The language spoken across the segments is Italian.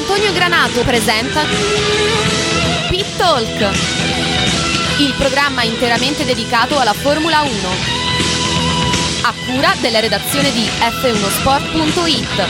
Antonio Granato presenta Pit Talk, il programma interamente dedicato alla Formula 1. A cura della redazione di f1sport.it.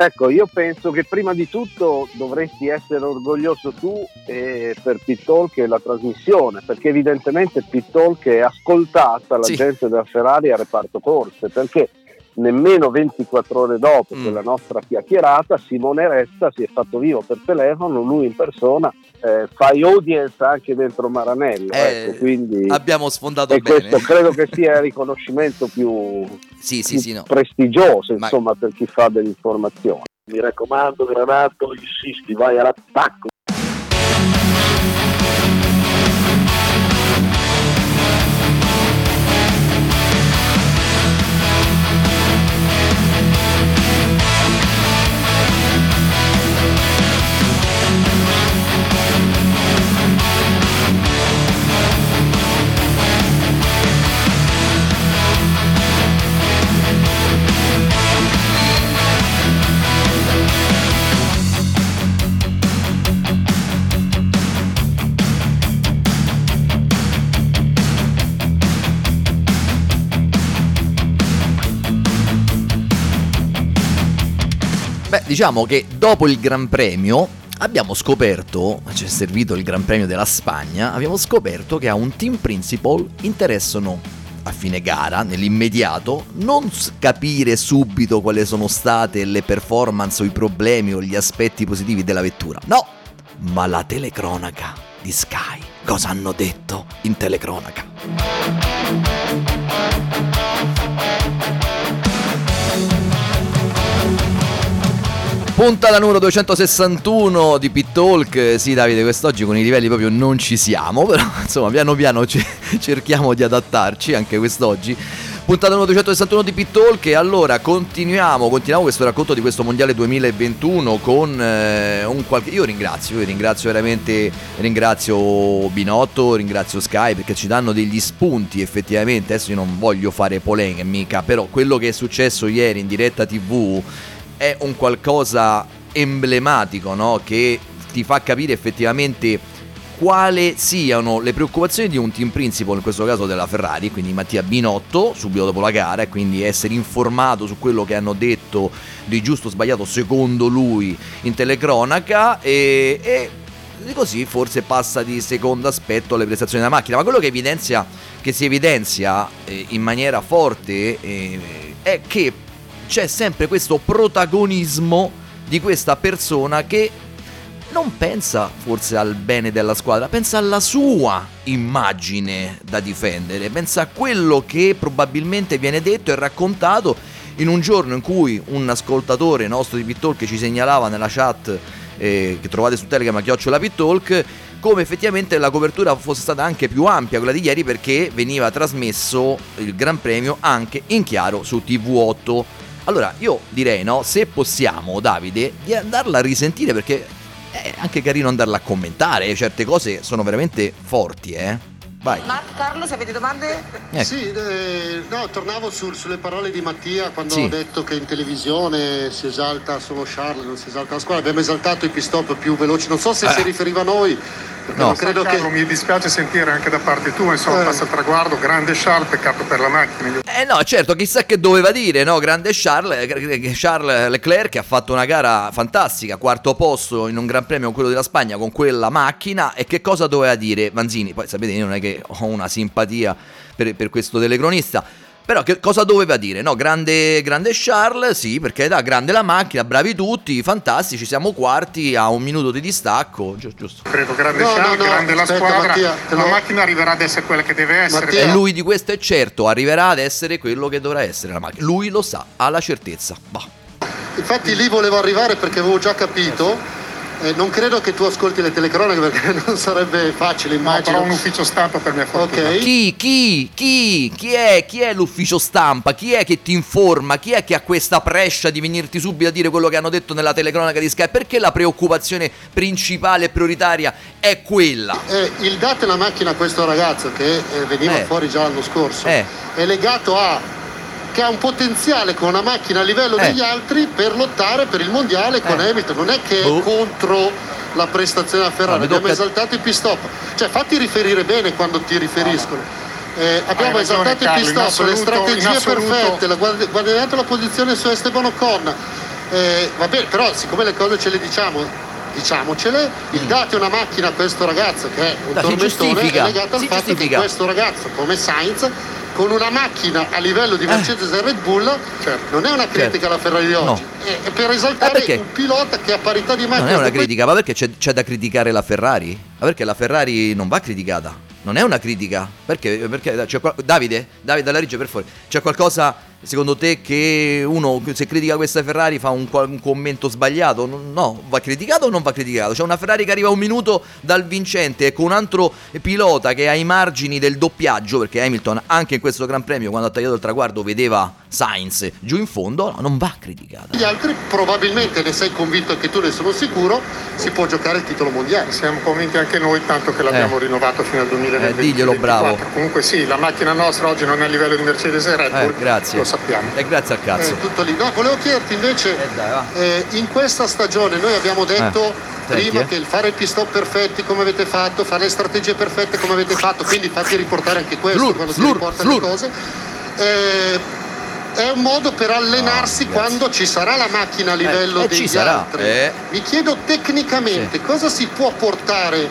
Ecco, io penso che prima di tutto dovresti essere orgoglioso tu eh, per Pittalk e la trasmissione, perché evidentemente Pittalk è ascoltata la Sì. gente della Ferrari al reparto corse, perché nemmeno 24 ore dopo Mm. quella nostra chiacchierata Simone Resta si è fatto vivo per telefono, lui in persona eh, fa i audience anche dentro Maranello, Eh, ecco, quindi Abbiamo sfondato e bene. questo credo che sia il riconoscimento più, Sì, sì, più sì, no. prestigioso Ma- insomma per chi fa dell'informazione. Mi raccomando, Granato, insisti, vai all'attacco. Diciamo che dopo il Gran Premio abbiamo scoperto, ci è servito il Gran Premio della Spagna, abbiamo scoperto che a un team principal interessano a fine gara, nell'immediato, non capire subito quali sono state le performance o i problemi o gli aspetti positivi della vettura. No, ma la telecronaca di Sky. Cosa hanno detto in telecronaca? Puntata numero 261 di Pit Talk. Sì, Davide, quest'oggi con i livelli proprio non ci siamo, però insomma, piano piano ci- cerchiamo di adattarci anche quest'oggi. Puntata numero 261 di Pit Talk e allora continuiamo, continuiamo questo racconto di questo Mondiale 2021 con eh, un qualche... Io ringrazio, io ringrazio veramente, ringrazio Binotto, ringrazio Sky perché ci danno degli spunti effettivamente, adesso io non voglio fare polemica, però quello che è successo ieri in diretta TV è un qualcosa emblematico, no? Che ti fa capire effettivamente quali siano le preoccupazioni di un team principal, in questo caso della Ferrari, quindi Mattia Binotto, subito dopo la gara, e quindi essere informato su quello che hanno detto di giusto o sbagliato secondo lui in telecronaca e, e così forse passa di secondo aspetto alle prestazioni della macchina, ma quello che evidenzia che si evidenzia eh, in maniera forte eh, è che c'è sempre questo protagonismo di questa persona che non pensa forse al bene della squadra, pensa alla sua immagine da difendere, pensa a quello che probabilmente viene detto e raccontato in un giorno in cui un ascoltatore nostro di Pittalk ci segnalava nella chat eh, che trovate su Telegram a chiocciola Pittalk come effettivamente la copertura fosse stata anche più ampia quella di ieri perché veniva trasmesso il Gran Premio anche in chiaro su TV8 allora, io direi, no, se possiamo, Davide, di andarla a risentire perché è anche carino andarla a commentare, certe cose sono veramente forti, eh. Vai. Marco, Carlo, se avete domande? Ecco. Sì, eh, no, tornavo sul- sulle parole di Mattia quando Sì. ha detto che in televisione si esalta solo Charles, non si esalta la squadra. Abbiamo esaltato i pit stop più veloci, non so se si riferiva a noi, No. credo che... Mi dispiace sentire anche da parte tua, insomma, Eh. passa il traguardo, grande Charles, peccato per la macchina. Eh no, certo, chissà che doveva dire, no? Grande Charles, eh, Charles Leclerc che ha fatto una gara fantastica, quarto posto in un Gran Premio, quello della Spagna, con quella macchina. E che cosa doveva dire Vanzini? Poi sapete, io non è che ho una simpatia per, per questo telecronista. Però che cosa doveva dire? No, grande, grande Charles, sì, perché da grande la macchina, bravi tutti, fantastici, siamo quarti a un minuto di distacco, gi- giusto. Credo grande No, Charles, no, no, grande la aspetta, squadra. Mattia, la macchina arriverà ad essere quella che deve essere. Mattia, E lui di questo è certo, arriverà ad essere quello che dovrà essere la macchina. Lui lo sa, ha la certezza. Bah. Infatti lì volevo arrivare perché avevo già capito. Eh, non credo che tu ascolti le telecronache perché non sarebbe facile, No, immagino. però un ufficio stampa per mia fortuna. Ok. Chi, chi, chi, chi è, chi è l'ufficio stampa? Chi è che ti informa? Chi è che ha questa prescia di venirti subito a dire quello che hanno detto nella telecronaca di Sky? Perché la preoccupazione principale e prioritaria è quella? Eh, il date la macchina a questo ragazzo che eh, veniva Eh. fuori già l'anno scorso Eh. è legato a che ha un potenziale con una macchina a livello Eh. degli altri per lottare per il mondiale con Eh. Hamilton. Non è che è contro la prestazione della Ferrari, No, mi abbiamo tocca- esaltato i pit stop. Cioè fatti riferire bene quando ti riferiscono. Eh, abbiamo ragione, esaltato i Carlo, pit in stop, le assoluto- strategie assoluto- perfette, la guard- guadagnato la posizione su Esteban Ocon. Eh, va bene, però siccome le cose ce le diciamo, diciamocele, il date una macchina a questo ragazzo che è un Mm. Si tormentone è legato al si fatto giustifica. che questo ragazzo come Sainz con una macchina a livello di Mercedes e Red Bull Certo. non è una critica Certo. alla Ferrari di oggi, No. è, è per Ah, esaltare perché? un pilota che a parità di macchina Non è una critica, ma perché c'è, c'è da criticare la Ferrari? Ma perché la Ferrari non va criticata? Non è una critica. Perché? perché qual- Davide? Davide dalla Regia, per favore. C'è qualcosa, secondo te, che uno, se critica questa Ferrari, fa un, un commento sbagliato? No, va criticato o non va criticato? C'è una Ferrari che arriva un minuto dal vincente e con un altro pilota che ha i margini del doppiaggio, perché Hamilton, anche in questo Gran Premio, quando ha tagliato il traguardo, vedeva Sainz giù in fondo, no, non va criticata. gli altri probabilmente ne sei convinto anche tu ne sono sicuro si può giocare il titolo mondiale Siamo convinti anche noi, tanto che l'abbiamo Eh. rinnovato fino al 2020. Eh, diglielo, bravo. Comunque sì, la macchina nostra oggi non è a livello di Mercedes e Red Bull, Eh, grazie. Sappiamo. E grazie al cazzo. Eh, tutto lì. No, volevo chiederti invece, Eh, dai, eh, in questa stagione noi abbiamo detto Eh, senti, prima eh. che il fare i pit stop perfetti come avete fatto, fare le strategie perfette come avete fatto, quindi fatti riportare anche questo Slur, quando si riportano slur. le cose. Eh, è un modo per allenarsi Ah, quando ci sarà la macchina a livello eh, degli altri. eh. Mi chiedo tecnicamente Sì. cosa si può portare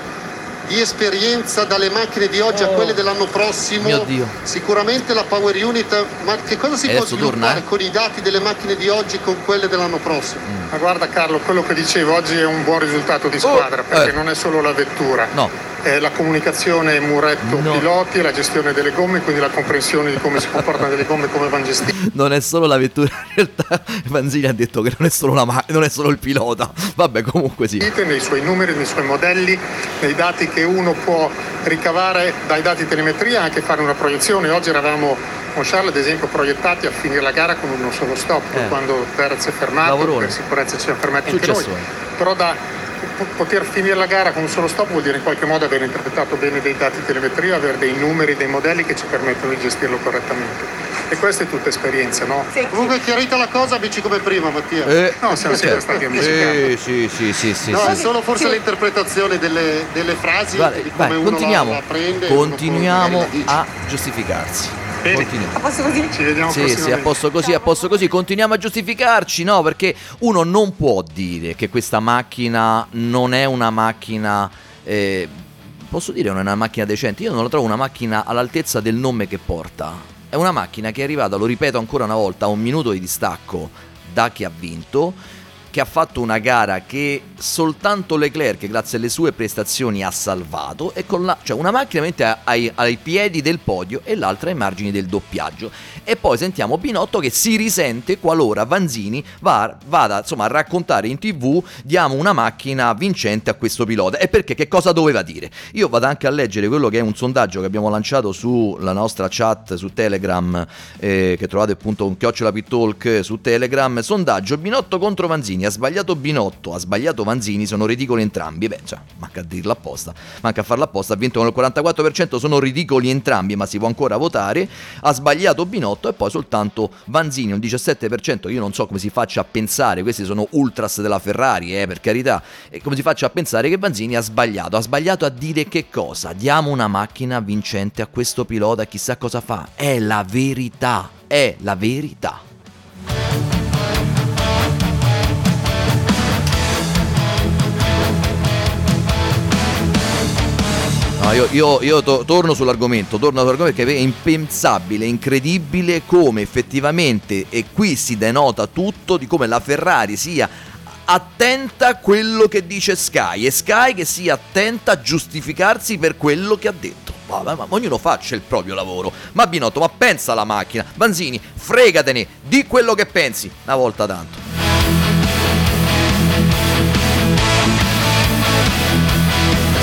di esperienza dalle macchine di oggi a quelle dell'anno prossimo. Oh. Mio Dio. Sicuramente la Power Unit, ma che cosa si E può adesso torna, sviluppare eh. con i dati delle macchine di oggi con quelle dell'anno prossimo? Mm. Ma guarda Carlo, quello che dicevo oggi è un buon risultato di squadra, perché eh. non è solo la vettura, No. È la comunicazione muretto No. piloti, la gestione delle gomme, quindi la comprensione di come si comportano delle gomme come vanno gestite. Non è solo la vettura, in realtà Vanzini ha detto che non è solo la ma- non è solo il pilota. Vabbè, comunque sì. nei suoi numeri, nei suoi modelli, nei dati che uno può ricavare dai dati telemetria anche fare una proiezione. Oggi eravamo con Charles ad esempio proiettati a finire la gara con uno solo stop, Eh. quando Perez è fermato, Lavorone. per sicurezza ci siamo fermati anche noi. Successone. Però da poter finire la gara con un solo stop vuol dire in qualche modo aver interpretato bene dei dati telemetria, avere dei numeri, dei modelli che ci permettono di gestirlo correttamente. E questa è tutta esperienza, no? Comunque chiarita la cosa, amici come prima Mattia. Eh, No, siamo sempre stati amici. Eh, sì, sì, sì, sì, no, sì. è solo forse l'interpretazione delle, delle frasi e di come vai, uno continuiamo. la, la prende. e continuiamo a giustificarsi. Bene. Continuiamo. A posto così? Ci vediamo Sì, sì, a posto così, a posto così. Continuiamo a giustificarci, no? Perché uno non può dire che questa macchina non è una macchina. eh, posso dire non è una macchina decente? Io non la trovo una macchina all'altezza del nome che porta. È una macchina che è arrivata, lo ripeto ancora una volta, a un minuto di distacco da chi ha vinto. Che ha fatto una gara che soltanto Leclerc, grazie alle sue prestazioni, ha salvato. E con la, cioè una macchina ai, ai piedi del podio e l'altra ai margini del doppiaggio. E poi sentiamo Pinotto che si risente qualora Vanzini va, vada insomma, a raccontare in tv diamo una macchina vincente a questo pilota. E perché? Che cosa doveva dire? Io vado anche a leggere quello che è un sondaggio che abbiamo lanciato sulla nostra chat su Telegram, eh, che trovate appunto con Chiocciola Pit Talk su Telegram. Sondaggio Binotto contro Vanzini. Ha sbagliato Binotto, ha sbagliato Vanzini, sono ridicoli entrambi. Beh, cioè, manca a dirlo apposta, manca a farlo apposta. Ha vinto con il 44%, sono ridicoli entrambi, ma si può ancora votare. Ha sbagliato Binotto e poi soltanto Vanzini, un 17%. Io non so come si faccia a pensare, questi sono ultras della Ferrari, eh, per carità. E come si faccia a pensare che Vanzini ha sbagliato? Ha sbagliato a dire che cosa? Diamo una macchina vincente a questo pilota, chissà cosa fa. È la verità, è la verità. No, io, io- io to- torno sull'argomento, torno sull'argomento perché è impensabile, incredibile come effettivamente, e qui si denota tutto, di come la Ferrari sia attenta a quello che dice Sky e Sky che sia attenta a giustificarsi per quello che ha detto. Vabbè, ma ognuno faccia il proprio lavoro. Ma Binotto, ma pensa alla macchina. Banzini, fregatene, di quello che pensi. Una volta tanto.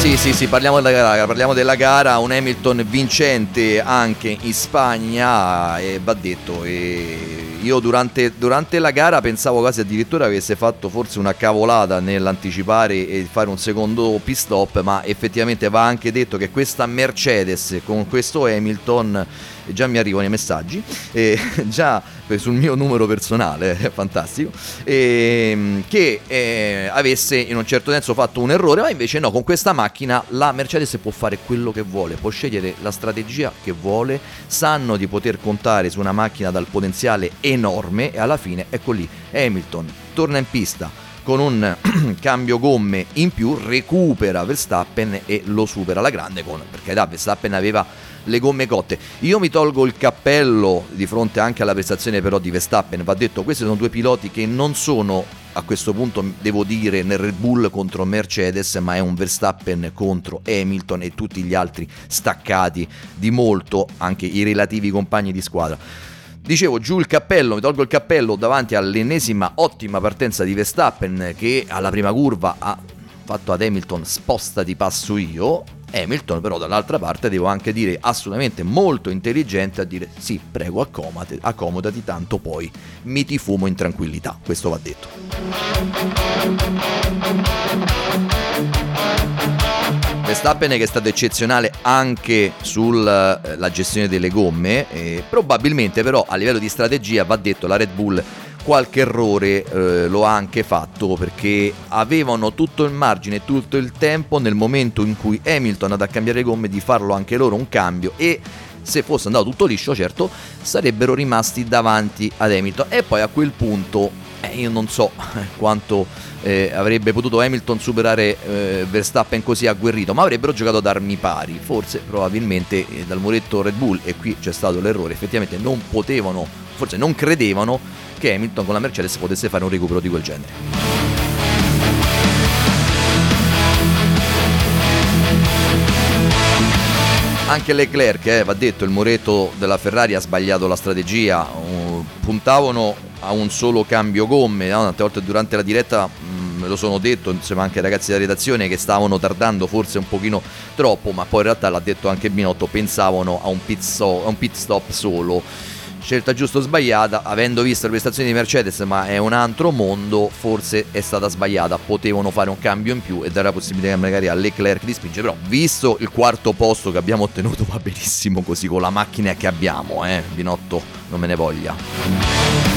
Sì, sì, sì, parliamo della gara, parliamo della gara, un Hamilton vincente anche in Spagna e va detto, e io durante, durante la gara pensavo quasi addirittura avesse fatto forse una cavolata nell'anticipare e fare un secondo pit stop, ma effettivamente va anche detto che questa Mercedes con questo Hamilton già mi arrivano i messaggi, e già sul mio numero personale, è fantastico, e, che eh, avesse in un certo senso fatto un errore, ma invece no, con questa macchina la Mercedes può fare quello che vuole, può scegliere la strategia che vuole, sanno di poter contare su una macchina dal potenziale enorme e alla fine ecco lì Hamilton torna in pista con un cambio gomme in più recupera Verstappen e lo supera alla grande con perché da Verstappen aveva le gomme cotte. Io mi tolgo il cappello di fronte anche alla prestazione però di Verstappen, va detto questi sono due piloti che non sono a questo punto devo dire nel Red Bull contro Mercedes, ma è un Verstappen contro Hamilton e tutti gli altri staccati di molto, anche i relativi compagni di squadra. Dicevo giù il cappello, mi tolgo il cappello davanti all'ennesima ottima partenza di Verstappen che alla prima curva ha fatto ad Hamilton sposta di passo io. Hamilton però dall'altra parte devo anche dire assolutamente molto intelligente a dire sì prego accomodati, accomodati tanto poi mi ti fumo in tranquillità, questo va detto. Verstappen che è stato eccezionale anche sulla gestione delle gomme, e probabilmente però a livello di strategia va detto la Red Bull qualche errore eh, lo ha anche fatto perché avevano tutto il margine, tutto il tempo nel momento in cui Hamilton andò a cambiare gomme di farlo anche loro un cambio e se fosse andato tutto liscio certo sarebbero rimasti davanti ad Hamilton. E poi a quel punto eh, io non so quanto eh, avrebbe potuto Hamilton superare eh, Verstappen così agguerrito ma avrebbero giocato ad armi pari. Forse probabilmente eh, dal muretto Red Bull e qui c'è stato l'errore effettivamente non potevano forse non credevano che Hamilton con la Mercedes potesse fare un recupero di quel genere. Anche Leclerc, eh, va detto, il muretto della Ferrari ha sbagliato la strategia, uh, puntavano a un solo cambio gomme, no? tante volte durante la diretta mh, me lo sono detto, insieme anche ai ragazzi della redazione che stavano tardando forse un pochino troppo, ma poi in realtà l'ha detto anche Binotto, pensavano a un pit, so- a un pit stop solo scelta giusta o sbagliata, avendo visto le prestazioni di Mercedes, ma è un altro mondo, forse è stata sbagliata. Potevano fare un cambio in più e dare la possibilità magari a Leclerc di spingere. Però, visto il quarto posto che abbiamo ottenuto, va benissimo così con la macchina che abbiamo, eh. Binotto non me ne voglia.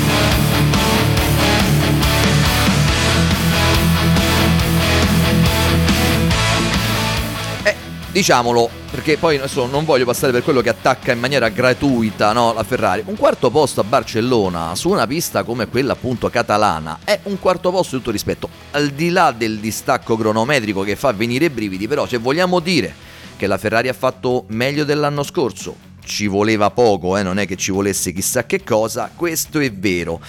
Diciamolo, perché poi adesso non voglio passare per quello che attacca in maniera gratuita no, la Ferrari. Un quarto posto a Barcellona su una pista come quella appunto catalana è un quarto posto di tutto rispetto. Al di là del distacco cronometrico che fa venire i brividi, però se vogliamo dire che la Ferrari ha fatto meglio dell'anno scorso, ci voleva poco, eh, non è che ci volesse chissà che cosa, questo è vero.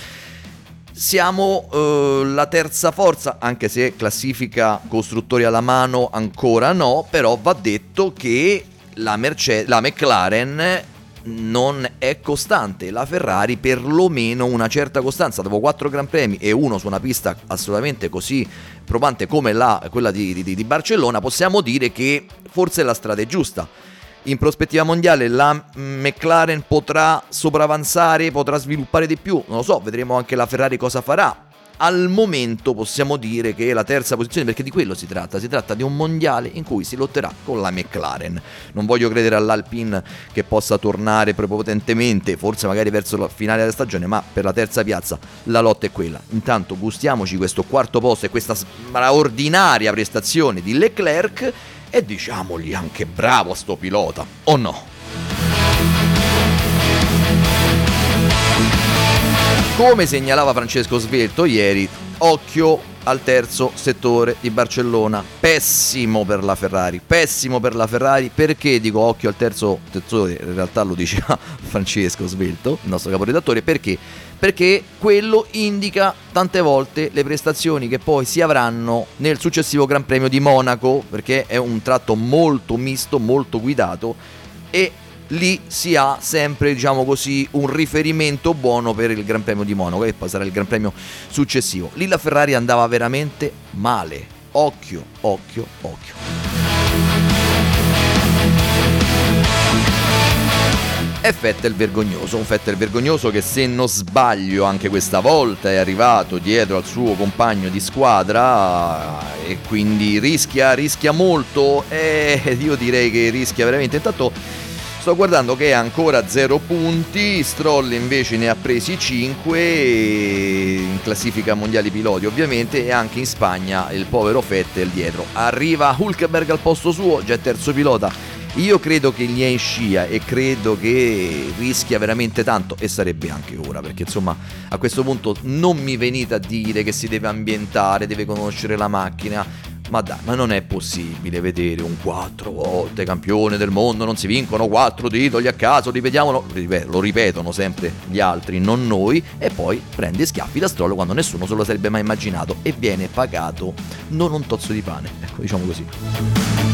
Siamo eh, la terza forza, anche se classifica costruttori alla mano ancora no, però va detto che la, Merce- la McLaren non è costante, la Ferrari perlomeno una certa costanza, dopo quattro Gran Premi e uno su una pista assolutamente così probante come la, quella di, di, di Barcellona, possiamo dire che forse la strada è giusta in prospettiva mondiale la McLaren potrà sopravanzare, potrà sviluppare di più, non lo so, vedremo anche la Ferrari cosa farà. Al momento possiamo dire che la terza posizione perché di quello si tratta, si tratta di un mondiale in cui si lotterà con la McLaren. Non voglio credere all'Alpine che possa tornare prepotentemente, forse magari verso la finale della stagione, ma per la terza piazza la lotta è quella. Intanto gustiamoci questo quarto posto e questa straordinaria prestazione di Leclerc e diciamogli anche bravo a sto pilota, o no? Come segnalava Francesco Svelto ieri, occhio al terzo settore di Barcellona. Pessimo per la Ferrari, pessimo per la Ferrari. Perché dico occhio al terzo settore? In realtà lo diceva Francesco Svelto, il nostro caporedattore. Perché? Perché quello indica tante volte le prestazioni che poi si avranno nel successivo Gran Premio di Monaco, perché è un tratto molto misto, molto guidato e lì si ha sempre, diciamo così, un riferimento buono per il Gran Premio di Monaco, e poi sarà il Gran Premio successivo. Lì la Ferrari andava veramente male. Occhio, occhio, occhio. E Vettel vergognoso, un Vettel vergognoso che se non sbaglio anche questa volta è arrivato dietro al suo compagno di squadra e quindi rischia, rischia molto e io direi che rischia veramente. Intanto Sto guardando che ha ancora 0 punti, Stroll invece ne ha presi 5 in classifica mondiali piloti ovviamente e anche in Spagna il povero Vettel dietro. Arriva Hulkenberg al posto suo, già terzo pilota. Io credo che gli è in scia e credo che rischia veramente tanto e sarebbe anche ora perché insomma a questo punto non mi venite a dire che si deve ambientare, deve conoscere la macchina ma dai, ma non è possibile vedere un quattro volte campione del mondo, non si vincono quattro titoli a caso, ripetiamolo, lo ripetono sempre gli altri, non noi, e poi prende schiaffi da Stroll quando nessuno se lo sarebbe mai immaginato e viene pagato non un tozzo di pane, ecco diciamo così.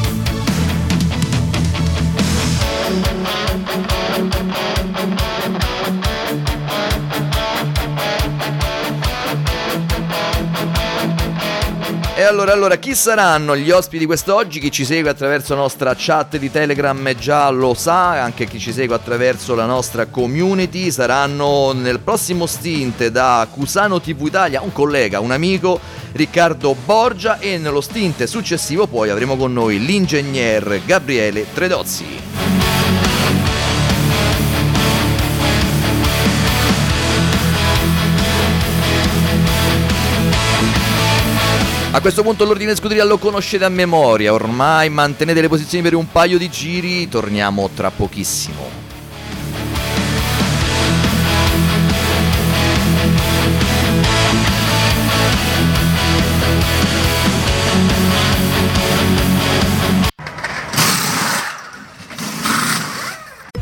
E allora, allora, chi saranno gli ospiti quest'oggi? Chi ci segue attraverso la nostra chat di Telegram già lo sa, anche chi ci segue attraverso la nostra community. Saranno nel prossimo stint da Cusano TV Italia un collega, un amico, Riccardo Borgia e nello stint successivo poi avremo con noi l'ingegner Gabriele Tredozzi. A questo punto l'ordine scuderia lo conoscete a memoria, ormai mantenete le posizioni per un paio di giri, torniamo tra pochissimo.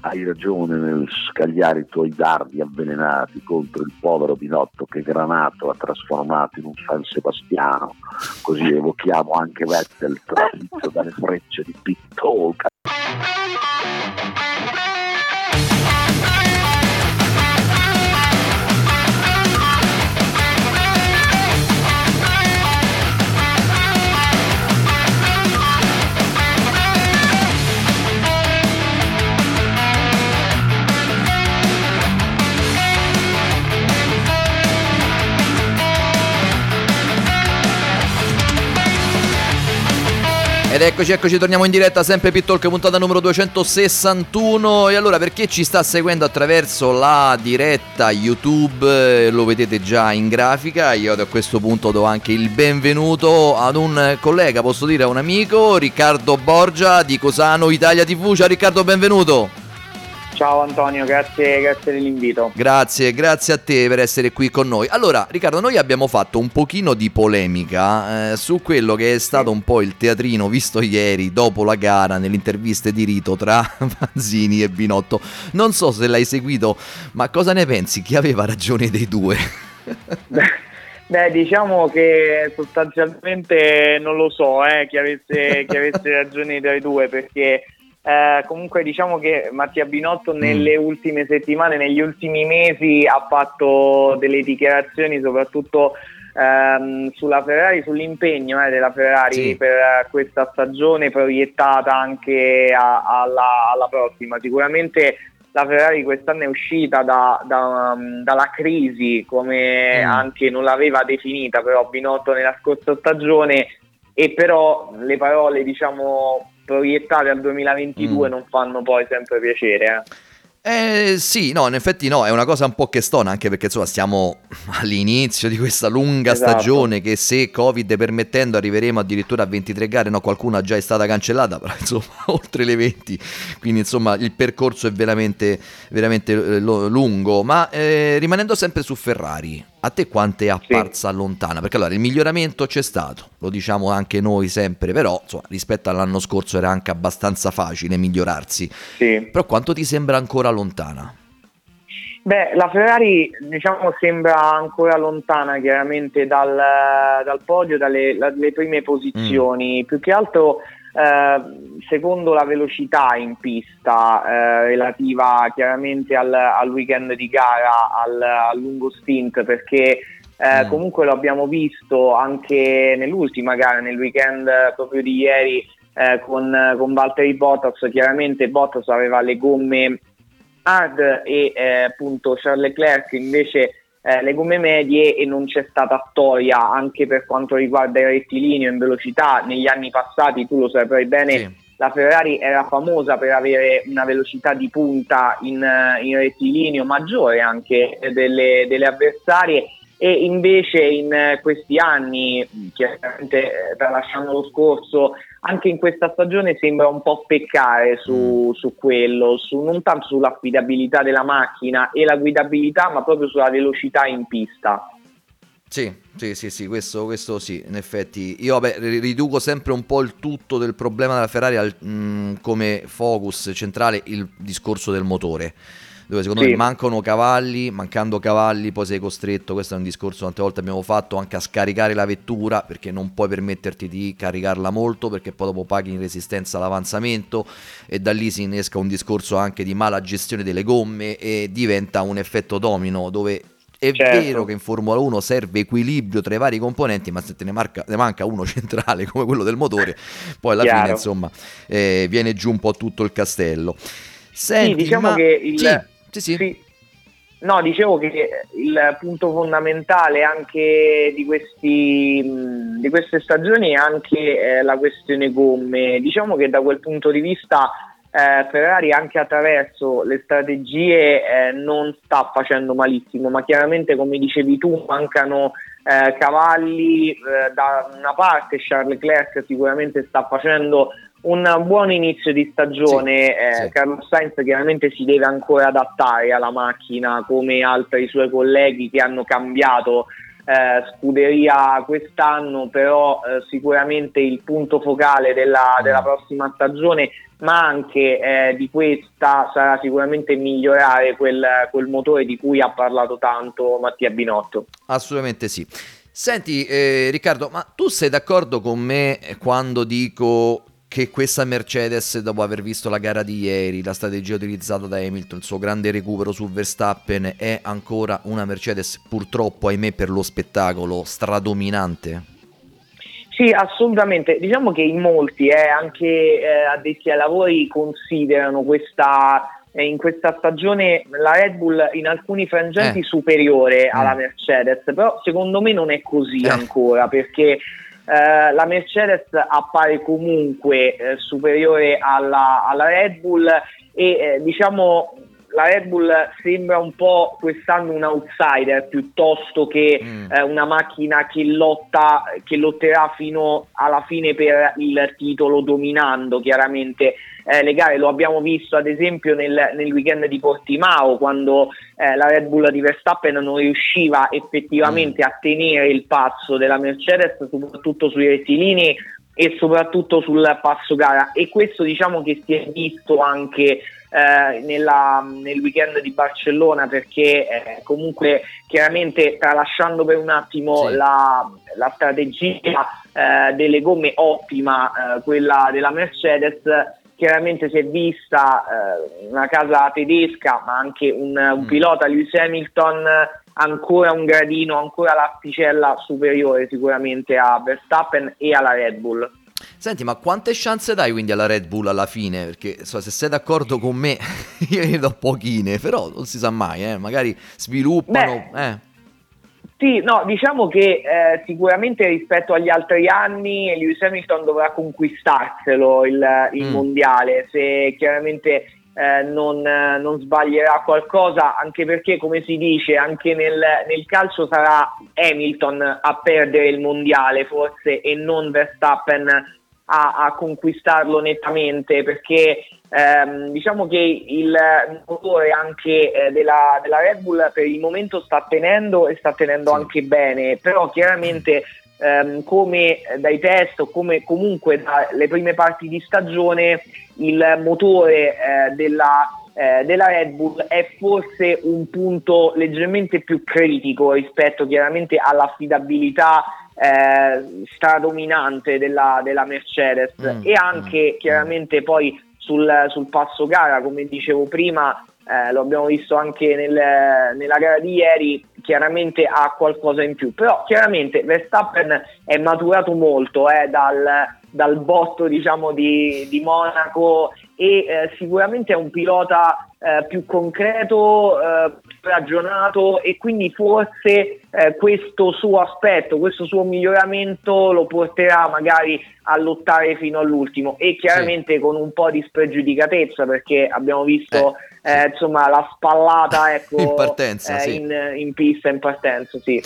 hai ragione nel scagliare i tuoi dardi avvelenati contro il povero Pinotto che Granato ha trasformato in un San Sebastiano, così evochiamo anche Vettel trafitto dalle frecce di Pitolca. Ed eccoci, eccoci, torniamo in diretta, sempre Pittalk, puntata numero 261. E allora, per chi ci sta seguendo attraverso la diretta YouTube, eh, lo vedete già in grafica, io a questo punto do anche il benvenuto ad un collega, posso dire a un amico, Riccardo Borgia di Cosano Italia TV. Ciao Riccardo, benvenuto. Ciao Antonio, grazie, grazie dell'invito. Grazie, grazie a te per essere qui con noi. Allora, Riccardo, noi abbiamo fatto un pochino di polemica eh, su quello che è stato un po' il teatrino visto ieri dopo la gara nelle interviste di rito tra Manzini e Binotto. Non so se l'hai seguito, ma cosa ne pensi? Chi aveva ragione dei due? Beh, diciamo che sostanzialmente non lo so eh, chi, avesse, chi avesse ragione dei due perché eh, comunque diciamo che Mattia Binotto Mm. nelle ultime settimane, negli ultimi mesi ha fatto delle dichiarazioni soprattutto ehm, sulla Ferrari, sull'impegno eh, della Ferrari Sì. per eh, questa stagione proiettata anche a- alla, alla prossima. Sicuramente la Ferrari quest'anno è uscita da- da, um, dalla crisi come Mm. anche non l'aveva definita però Binotto nella scorsa stagione e però le parole diciamo proiettate al 2022 Mm. non fanno poi sempre piacere eh. Eh sì, no, in effetti no, è una cosa un po' che stona, anche perché insomma stiamo all'inizio di questa lunga Esatto. stagione che se Covid permettendo arriveremo addirittura a 23 gare, no, qualcuna già è stata cancellata, però insomma oltre le 20, quindi insomma il percorso è veramente, veramente eh, lungo, ma eh, rimanendo sempre su Ferrari, a te quanto è apparsa lontana? Perché allora il miglioramento c'è stato, lo diciamo anche noi sempre, però insomma rispetto all'anno scorso era anche abbastanza facile migliorarsi, Sì. però quanto ti sembra ancora lontana? Beh, la Ferrari diciamo sembra ancora lontana chiaramente dal, dal podio, dalle dalle prime posizioni, più che altro eh, secondo la velocità in pista eh, relativa chiaramente al, al weekend di gara, al, al lungo stint, perché eh, Mm. comunque lo abbiamo visto anche nell'ultima gara, nel weekend proprio di ieri eh, con, con Valtteri Bottas, chiaramente Bottas aveva le gomme hard e eh, appunto Charles Leclerc invece eh, le gomme medie e non c'è stata storia anche per quanto riguarda il rettilineo in velocità. Negli anni passati tu lo saprai bene la Ferrari era famosa per avere una velocità di punta in, eh, in rettilineo maggiore anche delle, delle avversarie e invece in eh, questi anni, chiaramente eh, tralasciando lo scorso, anche in questa stagione sembra un po' peccare su, su quello, su, non tanto sull'affidabilità della macchina e la guidabilità, ma proprio sulla velocità in pista. Sì, sì, sì, sì, questo, questo sì, in effetti. Io vabbè, ri- riduco sempre un po' il tutto del problema della Ferrari al- mh, come focus centrale il discorso del motore. Dove secondo Sì. me mancano cavalli, mancando cavalli poi sei costretto, questo è un discorso che tante volte abbiamo fatto, anche a scaricare la vettura perché non puoi permetterti di caricarla molto perché poi dopo paghi in resistenza all'avanzamento e da lì si innesca un discorso anche di mala gestione delle gomme e diventa un effetto domino dove è Certo. vero che in Formula 1 serve equilibrio tra i vari componenti, ma se te ne, marca- ne manca uno centrale come quello del motore, poi alla Chiaro. fine insomma eh, viene giù un po' tutto il castello. Senti, sì, diciamo ma- che il... Sì, sì, sì. No, dicevo che il punto fondamentale anche di, questi, di queste stagioni è anche eh, la questione gomme. Diciamo che da quel punto di vista eh, Ferrari anche attraverso le strategie eh, non sta facendo malissimo, ma chiaramente come dicevi tu mancano eh, cavalli eh, da una parte Charles Leclerc sicuramente sta facendo un buon inizio di stagione, eh, Carlos Sainz chiaramente si deve ancora adattare alla macchina come altri suoi colleghi che hanno cambiato eh, scuderia quest'anno, però eh, sicuramente il punto focale della, della prossima stagione, ma anche eh, di questa sarà sicuramente migliorare quel, quel motore di cui ha parlato tanto Mattia Binotto. Assolutamente sì. Senti eh, Riccardo, ma tu sei d'accordo con me quando dico che questa Mercedes, dopo aver visto la gara di ieri, la strategia utilizzata da Hamilton, il suo grande recupero su Verstappen, è ancora una Mercedes purtroppo, ahimè, per lo spettacolo stradominante? Sì, assolutamente. Diciamo che in molti, eh, anche eh, addetti ai lavori, considerano questa, eh, in questa stagione la Red Bull in alcuni frangenti Eh. superiore alla Mm. Mercedes, però secondo me non è così Eh. ancora perché eh, la Mercedes appare comunque eh, superiore alla, alla Red Bull e eh, diciamo la Red Bull sembra un po' quest'anno un outsider piuttosto che Mm. eh, una macchina che lotta, che lotterà fino alla fine per il titolo dominando chiaramente eh, le gare. Lo abbiamo visto ad esempio nel, nel weekend di Portimao quando eh, la Red Bull di Verstappen non riusciva effettivamente a tenere il passo della Mercedes, soprattutto sui rettilinei e soprattutto sul passo gara e questo diciamo che si è visto anche eh, nella- nel weekend di Barcellona perché eh, comunque chiaramente tralasciando per un attimo Sì. la, la strategia eh, delle gomme ottima, eh, quella della Mercedes, chiaramente si è vista eh, una casa tedesca ma anche un, un Mm. pilota Lewis Hamilton ancora un gradino, ancora l'asticella superiore sicuramente a Verstappen e alla Red Bull. Senti, ma quante chance dai quindi alla Red Bull alla fine? Perché insomma, se sei d'accordo con me, io ne do pochine, però non si sa mai, eh, magari sviluppano... eh. Sì, no, diciamo che eh, sicuramente rispetto agli altri anni Lewis Hamilton dovrà conquistarselo il, il Mm. mondiale, se chiaramente eh, non, non sbaglierà qualcosa, anche perché come si dice anche nel, nel calcio sarà Hamilton a perdere il mondiale forse e non Verstappen a, a conquistarlo nettamente perché ehm, diciamo che il motore anche eh, della, della Red Bull per il momento sta tenendo e sta tenendo anche bene però chiaramente ehm, come dai test o come comunque dalle prime parti di stagione il motore eh, della eh, della Red Bull è forse un punto leggermente più critico rispetto chiaramente all'affidabilità eh, stradominante della, della Mercedes. Mm, e anche chiaramente poi sul, sul passo gara, come dicevo prima, eh, lo abbiamo visto anche nel- nella gara di ieri, chiaramente ha qualcosa in più, però chiaramente Verstappen è maturato molto eh, dal, dal botto diciamo di, di Monaco e eh, sicuramente è un pilota eh, più concreto, eh, ragionato e quindi forse eh, questo suo aspetto, questo suo miglioramento lo porterà magari a lottare fino all'ultimo e chiaramente con un po' di spregiudicatezza perché abbiamo visto eh, insomma la spallata ecco, In partenza, eh, sì. in, in pista in partenza sì.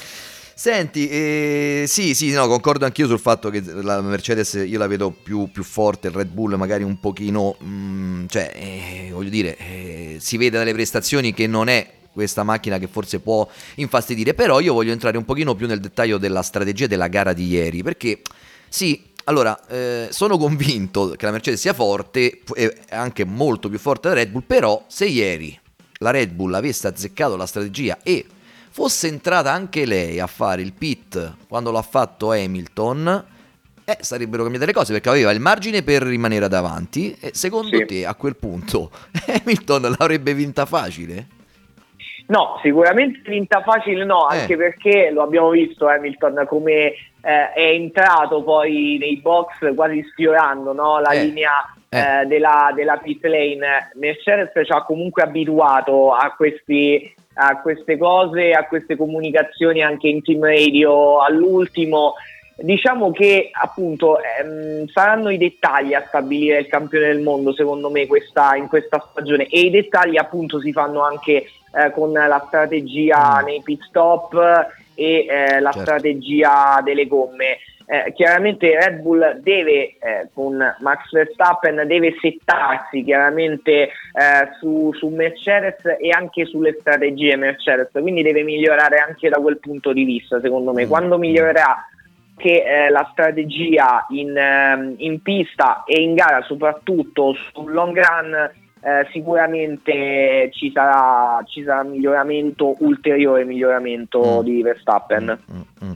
Senti, eh, sì, sì, no, concordo anch'io sul fatto che la Mercedes io la vedo più, più forte, il Red Bull magari un pochino, mm, cioè, eh, voglio dire, eh, si vede dalle prestazioni che non è questa macchina che forse può infastidire, però io voglio entrare un pochino più nel dettaglio della strategia della gara di ieri, perché sì, allora, eh, sono convinto che la Mercedes sia forte e anche molto più forte della Red Bull, però se ieri la Red Bull avesse azzeccato la strategia e fosse entrata anche lei a fare il pit quando l'ha fatto Hamilton, eh, sarebbero cambiate le cose perché aveva il margine per rimanere davanti e secondo Sì. te a quel punto Hamilton l'avrebbe vinta facile? No, sicuramente vinta facile no, Eh. anche perché lo abbiamo visto Hamilton come eh, è entrato poi nei box quasi sfiorando no, la Eh. linea Eh. eh, della, della pit lane. Mercedes ci ha comunque abituato a, questi, a queste cose, a queste comunicazioni anche in team radio all'ultimo. Diciamo che appunto ehm, saranno i dettagli a stabilire il campione del mondo secondo me questa, in questa stagione e i dettagli appunto si fanno anche eh, con la strategia Mm. nei pit stop e eh, la Certo. strategia delle gomme. Eh, chiaramente Red Bull deve eh, con Max Verstappen deve settarsi chiaramente eh, su, su Mercedes e anche sulle strategie Mercedes quindi deve migliorare anche da quel punto di vista secondo me Mm. quando migliorerà che eh, la strategia in, ehm, in pista e in gara soprattutto sul long run eh, sicuramente ci sarà, ci sarà miglioramento ulteriore miglioramento Mm. di Verstappen Mm, mm.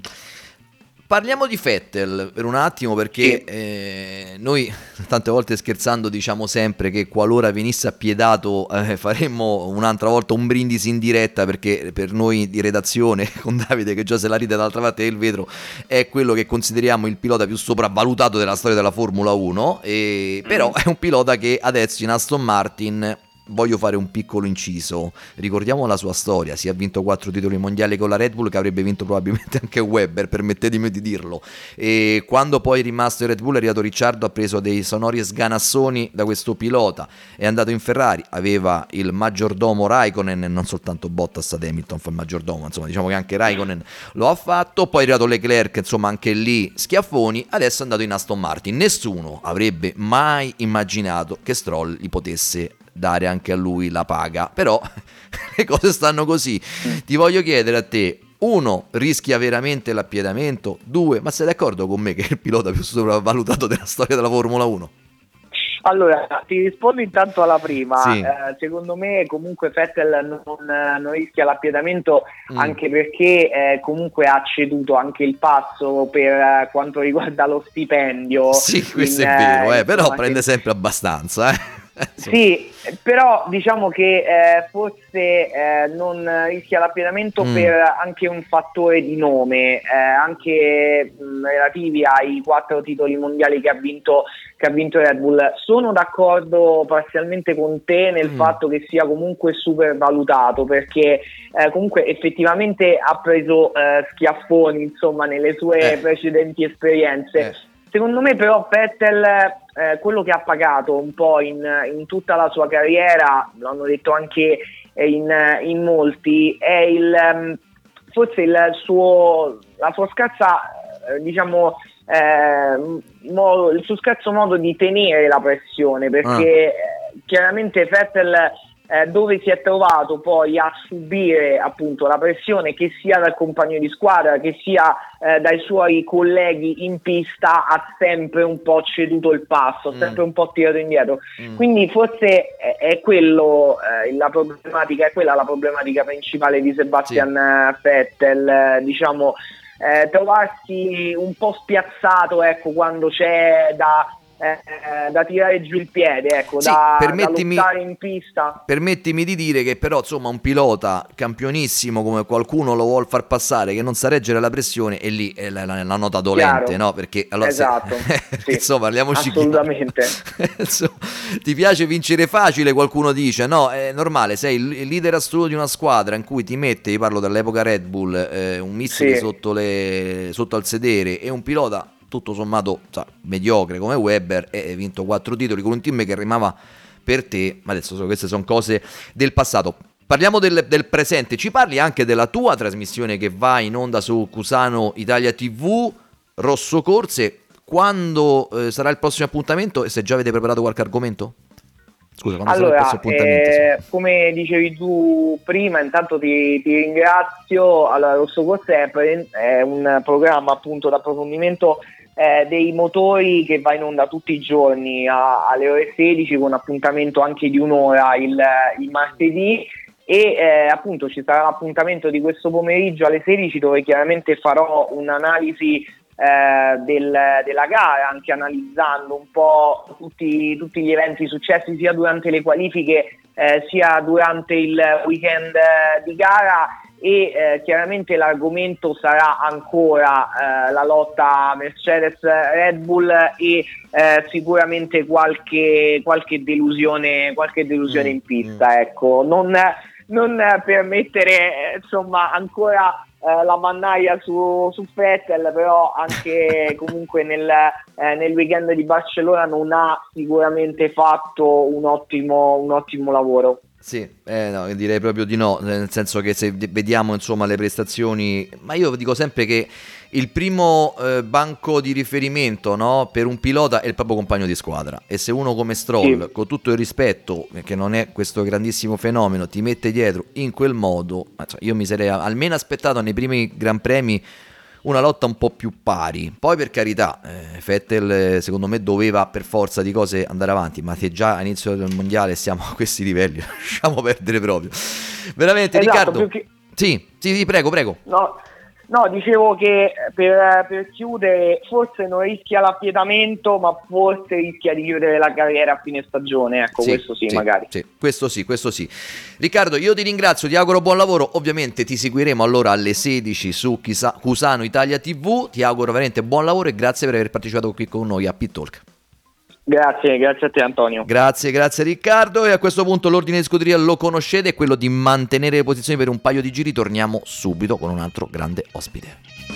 Parliamo di Vettel per un attimo perché eh, noi tante volte scherzando diciamo sempre che qualora venisse appiedato eh, faremmo un'altra volta un brindisi in diretta perché per noi di redazione con Davide che già se la ride dall'altra parte del vetro è quello che consideriamo il pilota più sopravvalutato della storia della Formula 1 e, però è un pilota che adesso in Aston Martin voglio fare un piccolo inciso. Ricordiamo la sua storia, si è vinto quattro titoli mondiali con la Red Bull che avrebbe vinto probabilmente anche Webber, permettetemi di dirlo. E quando poi è rimasto in Red Bull è arrivato Ricciardo, ha preso dei sonori sganassoni da questo pilota, è andato in Ferrari, aveva il maggiordomo Raikkonen, non soltanto Bottas ad Hamilton fa il maggiordomo, insomma diciamo che anche Raikkonen lo ha fatto, poi è arrivato Leclerc, insomma anche lì schiaffoni, adesso è andato in Aston Martin. Nessuno avrebbe mai immaginato che Stroll gli potesse dare anche a lui la paga. Però le cose stanno così. Ti voglio chiedere a te. Uno, rischia veramente l'appiedamento? Due, ma sei d'accordo con me che è il pilota più sopravvalutato della storia della Formula 1? Allora, ti rispondo intanto alla prima. Sì. Eh, secondo me comunque Vettel non, non rischia l'appiedamento Mm. anche perché eh, comunque ha ceduto anche il passo per eh, quanto riguarda lo stipendio. Sì, questo in, è vero, eh, eh, però prende sempre abbastanza. Sì, però diciamo che eh, forse eh, non rischia l'appiedamento Mm. per anche un fattore di nome, eh, anche mh, relativi ai quattro titoli mondiali che ha vinto che ha vinto Red Bull. Sono d'accordo parzialmente con te nel Mm. fatto che sia comunque super valutato perché eh, comunque effettivamente ha preso eh, schiaffoni insomma nelle sue Eh. precedenti esperienze. Secondo me però Vettel eh, quello che ha pagato un po' in, in tutta la sua carriera, l'hanno detto anche eh, in, in molti, è il, ehm, forse il suo, la sua scarsa, eh, diciamo, eh, mo- il suo scarso modo di tenere la pressione perché eh, chiaramente Vettel eh, dove si è trovato poi a subire appunto la pressione che sia dal compagno di squadra che sia eh, dai suoi colleghi in pista ha sempre un po' ceduto il passo, ha Mm. sempre un po' tirato indietro. Mm. Quindi forse è, è quello eh, la problematica, è quella la problematica principale di Sebastian eh, Vettel, eh, diciamo eh, trovarsi un po' spiazzato ecco, quando c'è da, eh, da tirare giù il piede, ecco, Sì, da, da permettimi- lottare in pista. Permettimi di dire che però insomma un pilota campionissimo come qualcuno lo vuol far passare che non sa reggere la pressione e lì è la, la- la nota dolente Chiaro. no? perché allora se- Esatto, perché, sì, insomma parliamoci assolutamente. Insomma, ti piace vincere facile qualcuno dice no è normale sei il leader assoluto di una squadra in cui ti mette io parlo dell'epoca Red Bull eh, un missile Sì. sotto, le- sotto al sedere e un pilota tutto sommato sa, mediocre come Weber e hai vinto quattro titoli con un team che rimava per te ma adesso so- queste sono cose del passato Parliamo del, del presente, ci parli anche della tua trasmissione che va in onda su Cusano Italia TV, Rosso Corse, quando eh, sarà il prossimo appuntamento e se già avete preparato qualche argomento? Scusa, quando sarà il Allora, prossimo appuntamento? eh, come dicevi tu prima, intanto ti, ti ringrazio. Allora, Rosso Corse è, è un programma appunto d'approfondimento eh, dei motori che va in onda tutti i giorni a- alle ore 16 con appuntamento anche di un'ora il, il martedì. E eh, appunto ci sarà l'appuntamento di questo pomeriggio alle 16 dove chiaramente farò un'analisi eh, del- della gara, anche analizzando un po' tutti, tutti gli eventi successi sia durante le qualifiche eh, sia durante il weekend eh, di gara e eh, chiaramente l'argomento sarà ancora eh, la lotta Mercedes-Red Bull e eh, sicuramente qualche, qualche delusione, qualche delusione in pista. Ecco. Non, non per mettere eh, insomma ancora eh, la mannaia su, su Vettel, però anche comunque nel, eh, nel weekend di Barcellona non ha sicuramente fatto un ottimo, un ottimo lavoro. Sì, eh, no, direi proprio di no, nel senso che se vediamo insomma le prestazioni, ma io dico sempre che il primo eh, banco di riferimento no, per un pilota è il proprio compagno di squadra e se uno come Stroll, Sì. con tutto il rispetto, eh, che non è questo grandissimo fenomeno, ti mette dietro in quel modo, cioè, io mi sarei almeno aspettato nei primi Gran Premi una lotta un po' più pari. Poi per carità, eh, Vettel eh, secondo me doveva per forza di cose andare avanti, ma se già a inizio del mondiale siamo a questi livelli, lasciamo perdere proprio. Veramente Esatto, Riccardo. che- Sì, sì, sì, prego, prego. No, no, dicevo che per, per chiudere forse non rischia l'appietamento, ma forse rischia di chiudere la carriera a fine stagione. Ecco, questo sì, magari. Sì, questo sì, questo sì. Riccardo, io ti ringrazio, ti auguro buon lavoro. Ovviamente ti seguiremo allora alle 16 su Cusano Italia TV. Ti auguro veramente buon lavoro e grazie per aver partecipato qui con noi a Pit Talk. Grazie, grazie a te Antonio. Grazie, grazie Riccardo. E a questo punto l'ordine di scuderia lo conoscete, è quello di mantenere le posizioni per un paio di giri. Torniamo subito con un altro grande ospite.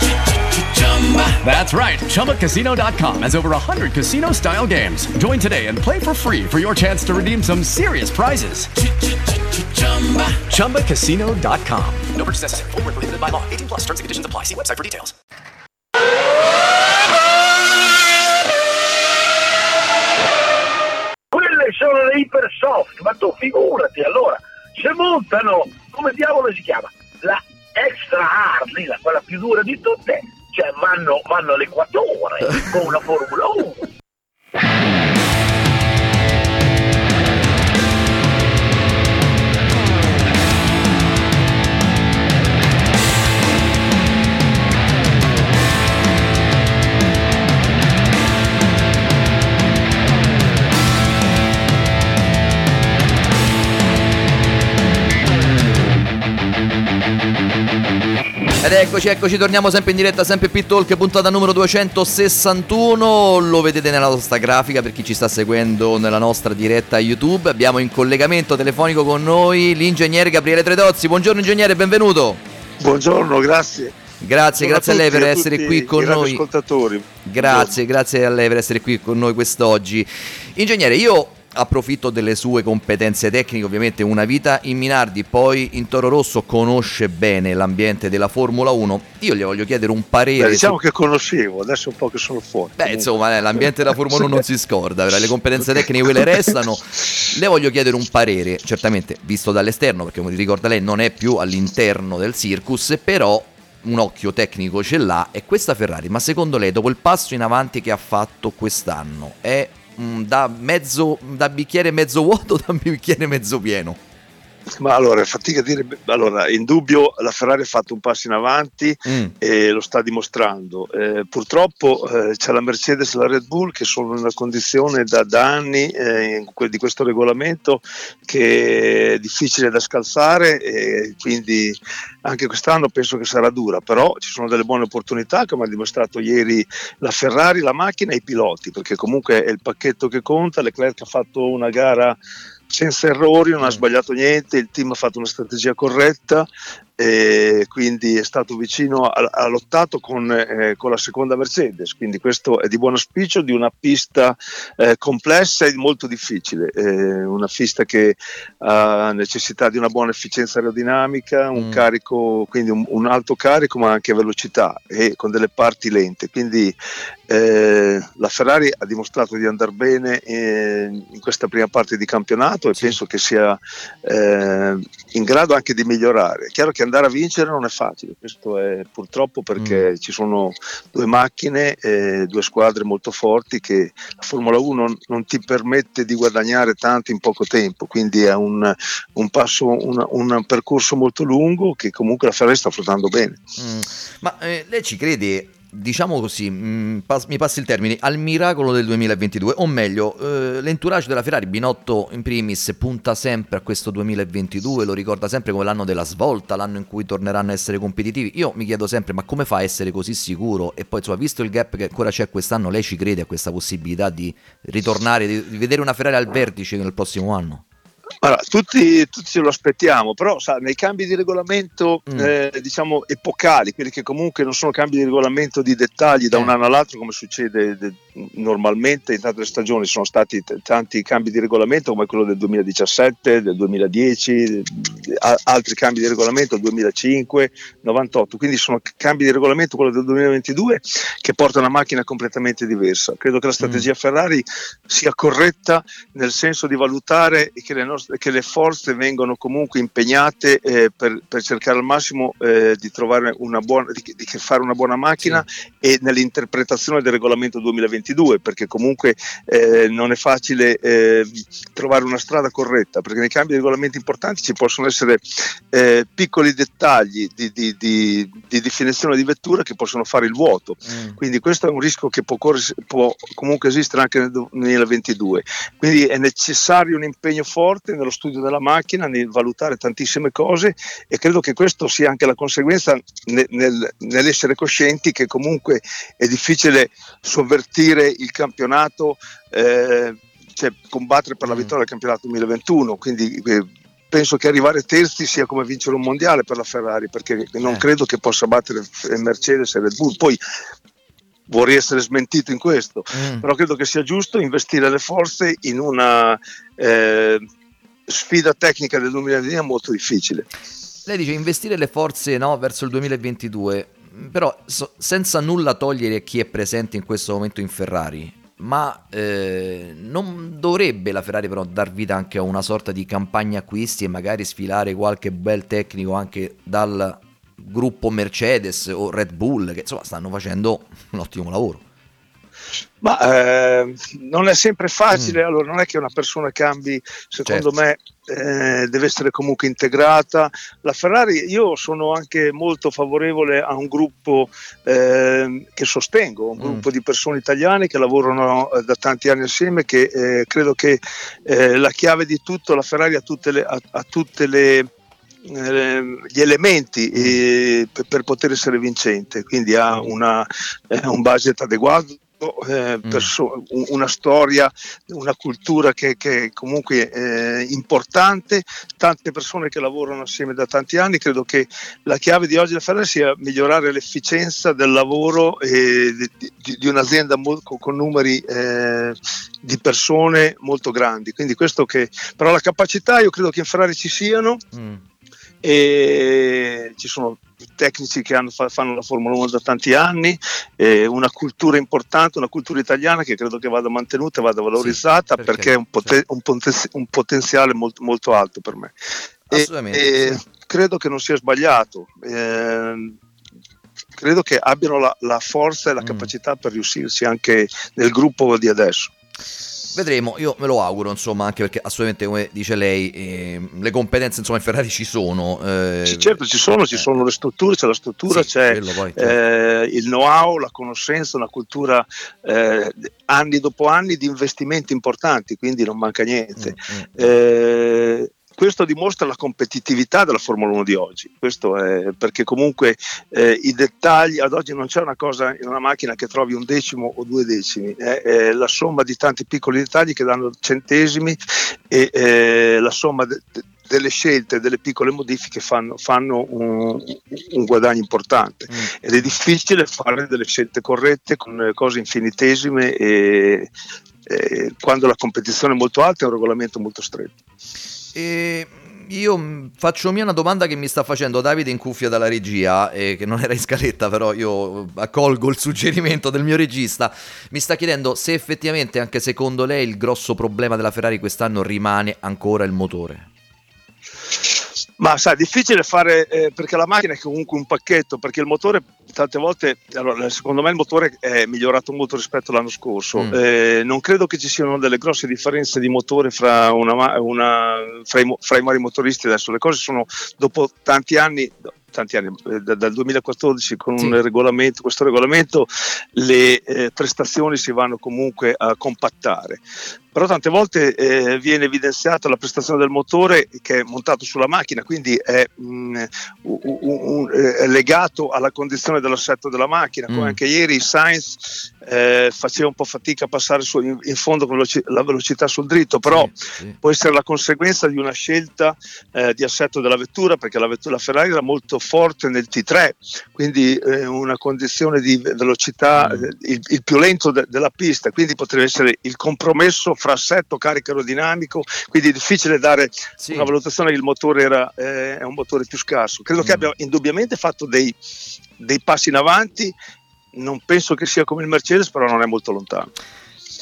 That's right. ChumbaCasino.com has over 100 casino style games. Join today and play for free for your chance to redeem some serious prizes. ChumbaCasino.com. No purchase necessary. Void were prohibited by law. 18 plus. Terms and conditions apply. See website for details. Quelle sono le Hypersoft, ma tu figurati allora, se montano, come diavolo si chiama? La Extra Hard, la quella più dura di tutte, cioè vanno, vanno all'equatore con una Formula 1. Ed eccoci, eccoci, torniamo sempre in diretta, sempre Pit Talk, puntata numero 261. Lo vedete nella nostra grafica per chi ci sta seguendo nella nostra diretta YouTube. Abbiamo in collegamento telefonico con noi l'ingegnere Gabriele Tredozzi. Buongiorno ingegnere, benvenuto. Buongiorno, grazie. Grazie, Buongiorno grazie a lei tutti, per a essere qui con noi. Grazie, grazie a lei per essere qui con noi quest'oggi. Ingegnere, io approfitto delle sue competenze tecniche, ovviamente una vita in Minardi, poi in Toro Rosso conosce bene l'ambiente della Formula 1. Io gli voglio chiedere un parere Beh, diciamo su- che conoscevo, adesso un po' che sono fuori. Beh, insomma, eh, l'ambiente della Formula 1 non si scorda, le competenze tecniche quelle restano. Le voglio chiedere un parere, certamente visto dall'esterno, perché come ricorda lei non è più all'interno del circus, però un occhio tecnico ce l'ha e questa Ferrari, ma secondo lei dopo il passo in avanti che ha fatto quest'anno è mm, da mezzo da bicchiere mezzo vuoto da bicchiere mezzo pieno? Ma allora, fatica a dire, allora, in dubbio la Ferrari ha fatto un passo in avanti Mm. e lo sta dimostrando. Eh, purtroppo eh, c'è la Mercedes e la Red Bull che sono in una condizione da, da anni eh, di questo regolamento che è difficile da scalzare e quindi anche quest'anno penso che sarà dura, però ci sono delle buone opportunità come ha dimostrato ieri la Ferrari, la macchina e i piloti, perché comunque è il pacchetto che conta, Leclerc ha fatto una gara senza errori, non ha sbagliato niente, il team ha fatto una strategia corretta e quindi è stato vicino, ha, lottato con, eh, con la seconda Mercedes, quindi questo è di buon auspicio di una pista eh, complessa e molto difficile, eh, una pista che ha necessità di una buona efficienza aerodinamica, un Mm. carico, quindi un, un alto carico ma anche velocità e con delle parti lente, quindi eh, la Ferrari ha dimostrato di andare bene eh, in questa prima parte di campionato e penso che sia eh, in grado anche di migliorare. È chiaro che andare a vincere non è facile, questo è purtroppo perché ci sono due macchine, eh, due squadre molto forti che la Formula 1 non ti permette di guadagnare tanto in poco tempo, quindi è un, un passo, un, un percorso molto lungo che comunque la Ferrari sta affrontando bene. Mm. Ma eh, lei ci crede, diciamo così, mm, pas- mi passi il termine, al miracolo del 2022? O meglio, eh, l'entourage della Ferrari, Binotto in primis, punta sempre a questo 2022, lo ricorda sempre come l'anno della svolta, l'anno in cui torneranno a essere competitivi. Io mi chiedo sempre, ma come fa a essere così sicuro? E poi, insomma, visto il gap che ancora c'è quest'anno, lei ci crede a questa possibilità di ritornare, di, di vedere una Ferrari al vertice nel prossimo anno? Allora, tutti, tutti ce lo aspettiamo, però sa, nei cambi di regolamento Mm. eh, diciamo epocali, quelli che comunque non sono cambi di regolamento di dettagli da un Eh. anno all'altro come succede de- normalmente in tante stagioni, sono stati t- tanti cambi di regolamento come quello del 2017, del 2010, de- a- altri cambi di regolamento del 2005, 98, quindi sono cambi di regolamento quello del 2022 che porta una macchina completamente diversa. Credo che la strategia Ferrari sia corretta nel senso di valutare che le, nostre, che le forze vengono comunque impegnate eh, per, per cercare al massimo eh, di trovare una buona, di, di fare una buona macchina e nell'interpretazione del regolamento 2022 perché comunque eh, non è facile eh, trovare una strada corretta perché nei cambi di regolamenti importanti ci possono essere eh, piccoli dettagli di, di- di- definizione di vettura che possono fare il vuoto. Quindi questo è un rischio che può, può comunque esistere anche nel 2022 quindi è necessario un impegno forte nello studio della macchina nel valutare tantissime cose e credo che questo sia anche la conseguenza ne- nel- nell'essere coscienti che comunque è difficile sovvertire il campionato eh, cioè combattere per la vittoria del campionato 2021 quindi eh, penso che arrivare terzi sia come vincere un mondiale per la Ferrari perché non Eh. credo che possa battere eh, Mercedes e Red Bull poi vorrei essere smentito in questo Mm. però credo che sia giusto investire le forze in una eh, sfida tecnica del 2020 molto difficile Lei dice investire le forze no, verso il 2022, però so- senza nulla togliere chi è presente in questo momento in Ferrari. Ma eh, non dovrebbe la Ferrari però dar vita anche a una sorta di campagna acquisti e magari sfilare qualche bel tecnico anche dal gruppo Mercedes o Red Bull che insomma stanno facendo un ottimo lavoro. Ma eh, non è sempre facile, allora non è che una persona cambi, secondo Mm. Certo. me eh, deve essere comunque integrata. La Ferrari, io sono anche molto favorevole a un gruppo eh, che sostengo, un Mm. gruppo di persone italiane che lavorano eh, da tanti anni assieme, che eh, credo che eh, la chiave di tutto, la Ferrari ha tutte le... ha- ha tutte le eh, gli elementi eh, per, per poter essere vincente, quindi ha una, eh, un budget adeguato, eh, perso- un- una storia, una cultura che, che è comunque è importante, tante persone che lavorano assieme da tanti anni, credo che la chiave di oggi della Ferrari sia migliorare l'efficienza del lavoro e di, di- un'azienda mol- con, numeri eh, di persone molto grandi. Quindi questo che, però la capacità io credo che in Ferrari ci siano. E ci sono tecnici che hanno- fa- fanno la Formula 1 da tanti anni, eh, una cultura importante, una cultura italiana che credo che vada mantenuta e vada valorizzata perché perché è un, pote- un poten- un potenziale molto, molto alto per me. E- Assolutamente, e sì. credo che non sia sbagliato. ehm, credo che abbiano la, la forza e Mm. la capacità per riuscirci anche nel gruppo di adesso. Vedremo, io me lo auguro, insomma, anche perché assolutamente come dice lei, eh, le competenze insomma in Ferrari ci sono. eh, Sì, certo, ci sono, ci sono le strutture, c'è la struttura, Sì, c'è poi, certo. eh, il know-how, la conoscenza, una cultura eh, anni dopo anni di investimenti importanti, quindi non manca niente. Mm, Eh, questo dimostra la competitività della Formula 1 di oggi, questo è perché comunque eh, i dettagli, ad oggi non c'è una cosa in una macchina che trovi un decimo o due decimi, è, è la somma di tanti piccoli dettagli che danno centesimi e eh, la somma de- de- delle scelte, delle piccole modifiche fanno, fanno un, un guadagno importante. Ed è difficile fare delle scelte corrette con eh, cose infinitesime e, e quando la competizione è molto alta è un regolamento molto stretto. E io faccio mia una domanda che mi sta facendo Davide in cuffia dalla regia, e che non era in scaletta, però io accolgo il suggerimento del mio regista. Mi sta chiedendo se effettivamente, anche secondo lei, il grosso problema della Ferrari quest'anno rimane ancora il motore. Ma sai, è difficile fare eh, perché la macchina è comunque un pacchetto, perché il motore tante volte, allora, secondo me il motore è migliorato molto rispetto all'anno scorso. Mm. Eh, non credo che ci siano delle grosse differenze di motore fra, una una- fra i, fra i vari motoristi adesso. Le cose sono dopo tanti anni, tanti anni eh, da- dal 2014 con un regolamento, questo regolamento, le eh, prestazioni si vanno comunque a compattare. Però tante volte eh, viene evidenziata la prestazione del motore che è montato sulla macchina, quindi è, mh, un, un, è legato alla condizione dell'assetto della macchina, come Mm. anche ieri Sainz eh, faceva un po' fatica a passare su- in, in fondo con la velocità sul dritto, però può essere la conseguenza di una scelta eh, di assetto della vettura, perché la, vettura, la Ferrari era molto forte nel T3, quindi eh, una condizione di ve- velocità Mm. eh, il, il più lento de- della pista, quindi potrebbe essere il compromesso fra assetto carico aerodinamico, quindi è difficile dare una valutazione che il motore era, eh, è un motore più scarso. Credo Mm. che abbia indubbiamente fatto dei, dei passi in avanti, non penso che sia come il Mercedes, però non è molto lontano.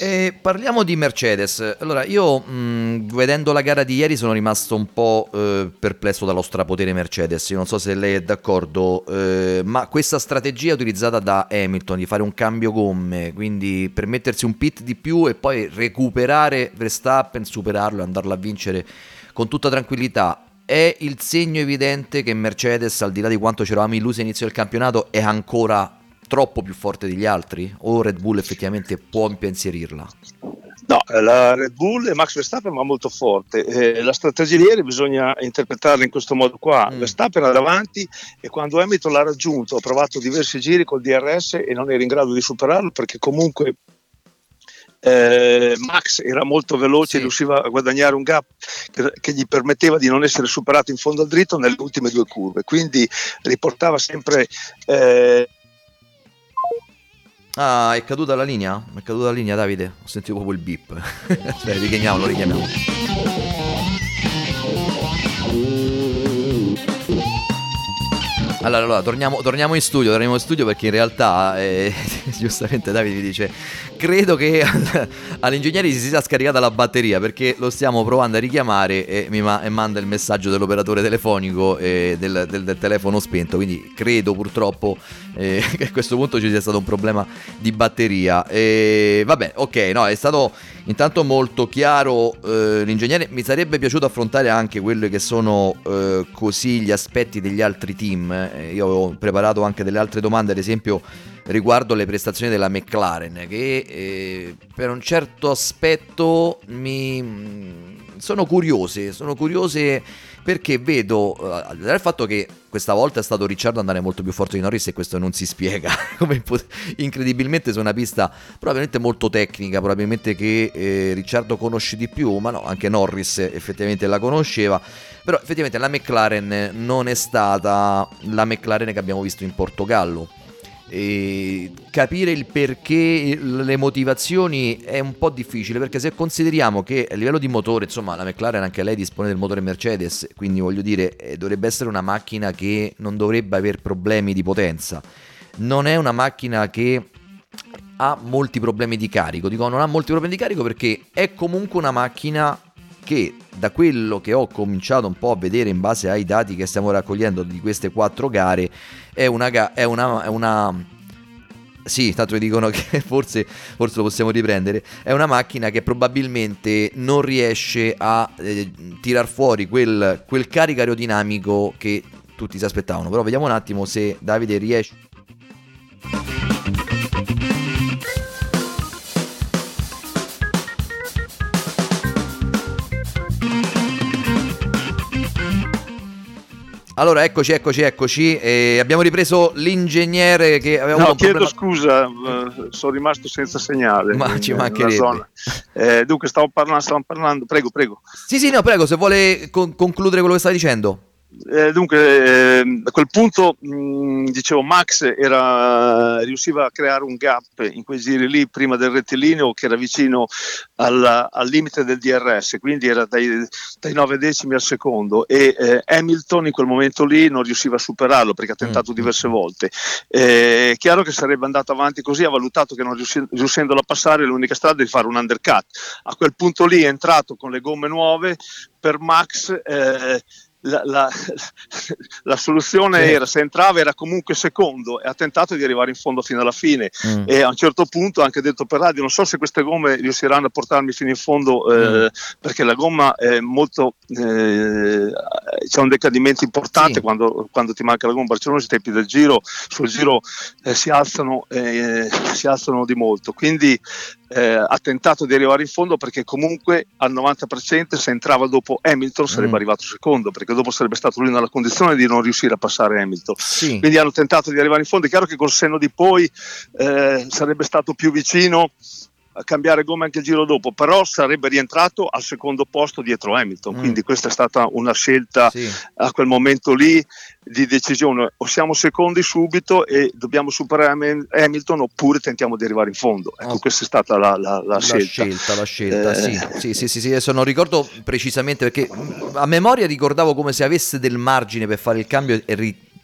E parliamo di Mercedes. Allora, io mh, vedendo la gara di ieri sono rimasto un po' eh, perplesso dallo strapotere Mercedes. Io non so se lei è d'accordo, eh, ma questa strategia utilizzata da Hamilton di fare un cambio gomme, quindi permettersi un pit di più e poi recuperare Verstappen, superarlo e andarlo a vincere con tutta tranquillità. È il segno evidente che Mercedes, al di là di quanto ci eravamo illusi all'inizio del campionato, è ancora troppo più forte degli altri? O Red Bull effettivamente può impensierirla? No, la Red Bull e Max Verstappen va molto forte. Eh, la strategia di ieri bisogna interpretarla in questo modo qua. Verstappen era davanti e quando Hamilton l'ha raggiunto ha provato diversi giri col DRS e non era in grado di superarlo perché comunque eh, Max era molto veloce e riusciva a guadagnare un gap che, che gli permetteva di non essere superato in fondo al dritto nelle ultime due curve. Quindi riportava sempre eh, Ah, è caduta la linea? È caduta la linea, Davide? Ho sentito proprio il beep. Aspetta, richiamiamolo, richiamiamolo. Allora, allora torniamo, torniamo in studio, torniamo in studio perché in realtà, eh, giustamente Davide mi dice, credo che all'ingegnere si sia scaricata la batteria perché lo stiamo provando a richiamare e mi ma- e manda il messaggio dell'operatore telefonico e del, del- del telefono spento, quindi credo purtroppo eh, che a questo punto ci sia stato un problema di batteria. E vabbè, ok, no, è stato intanto molto chiaro eh, l'ingegnere, mi sarebbe piaciuto affrontare anche quelli che sono eh, così gli aspetti degli altri team. Eh, io ho preparato anche delle altre domande, ad esempio riguardo le prestazioni della McLaren, che eh, per un certo aspetto mi mm, sono curiose, sono curiose perché vedo, eh, al di fatto che questa volta è stato Ricciardo andare molto più forte di Norris e questo non si spiega, incredibilmente su una pista probabilmente molto tecnica, probabilmente che eh, Ricciardo conosce di più, ma no, anche Norris effettivamente la conosceva, però effettivamente la McLaren non è stata la McLaren che abbiamo visto in Portogallo. E capire il perché, le motivazioni è un po' difficile perché se consideriamo che a livello di motore, insomma, la McLaren anche lei dispone del motore Mercedes, quindi voglio dire, eh, dovrebbe essere una macchina che non dovrebbe avere problemi di potenza. Non è una macchina che ha molti problemi di carico. Dico non ha molti problemi di carico perché è comunque una macchina che da quello che ho cominciato un po' a vedere in base ai dati che stiamo raccogliendo di queste quattro gare è una, ga- è una, è una sì, tanto mi dicono che forse, forse lo possiamo riprendere. È una macchina che probabilmente non riesce a eh, tirar fuori quel, quel carico aerodinamico che tutti si aspettavano. Però vediamo un attimo se Davide riesce. Allora, eccoci, eccoci, eccoci. E abbiamo ripreso l'ingegnere che aveva avuto No, un chiedo problema. scusa, eh, sono rimasto senza segnale. Ma ci mancherebbe. Eh, dunque, stavo parlando, stavo parlando, prego, prego. Sì, sì, no, prego, se vuole con- concludere quello che stai dicendo. Eh, dunque, ehm, a quel punto, mh, dicevo, Max era, riusciva a creare un gap in quei giri lì prima del rettilineo che era vicino alla- al limite del DRS, quindi era dai, dai 9 decimi al secondo e eh, Hamilton in quel momento lì non riusciva a superarlo perché ha tentato diverse volte. Eh, è chiaro che sarebbe andato avanti così, ha valutato che non riusci- riuscendolo a passare l'unica strada è di fare un undercut. A quel punto lì è entrato con le gomme nuove per Max. eh, la, la- la soluzione Sì. era se entrava era comunque secondo e ha tentato di arrivare in fondo fino alla fine Mm. e a un certo punto ha anche detto per radio non so se queste gomme riusciranno a portarmi fino in fondo eh, Mm. perché la gomma è molto eh, c'è un decadimento importante quando, quando ti manca la gomma Barcellona i tempi del giro sul giro eh, si alzano eh, si alzano di molto quindi eh, ha tentato di arrivare in fondo perché comunque al 90% se entrava dopo Hamilton sarebbe Mm. arrivato secondo perché dopo sarebbe stato lui nella condizione di non riuscire a passare Hamilton Sì. quindi hanno tentato di arrivare in fondo è chiaro che col senno di poi eh, sarebbe stato più vicino cambiare gomma anche il giro dopo però sarebbe rientrato al secondo posto dietro Hamilton Mm. quindi questa è stata una scelta a quel momento lì di decisione. O siamo secondi subito e dobbiamo superare Ham- Hamilton oppure tentiamo di arrivare in fondo. Ecco questa è stata la, la- la La scelta. scelta, la scelta, Eh, sì. Sì, sì, sì, sì, adesso non ricordo precisamente perché a memoria ricordavo come se avesse del margine per fare il cambio e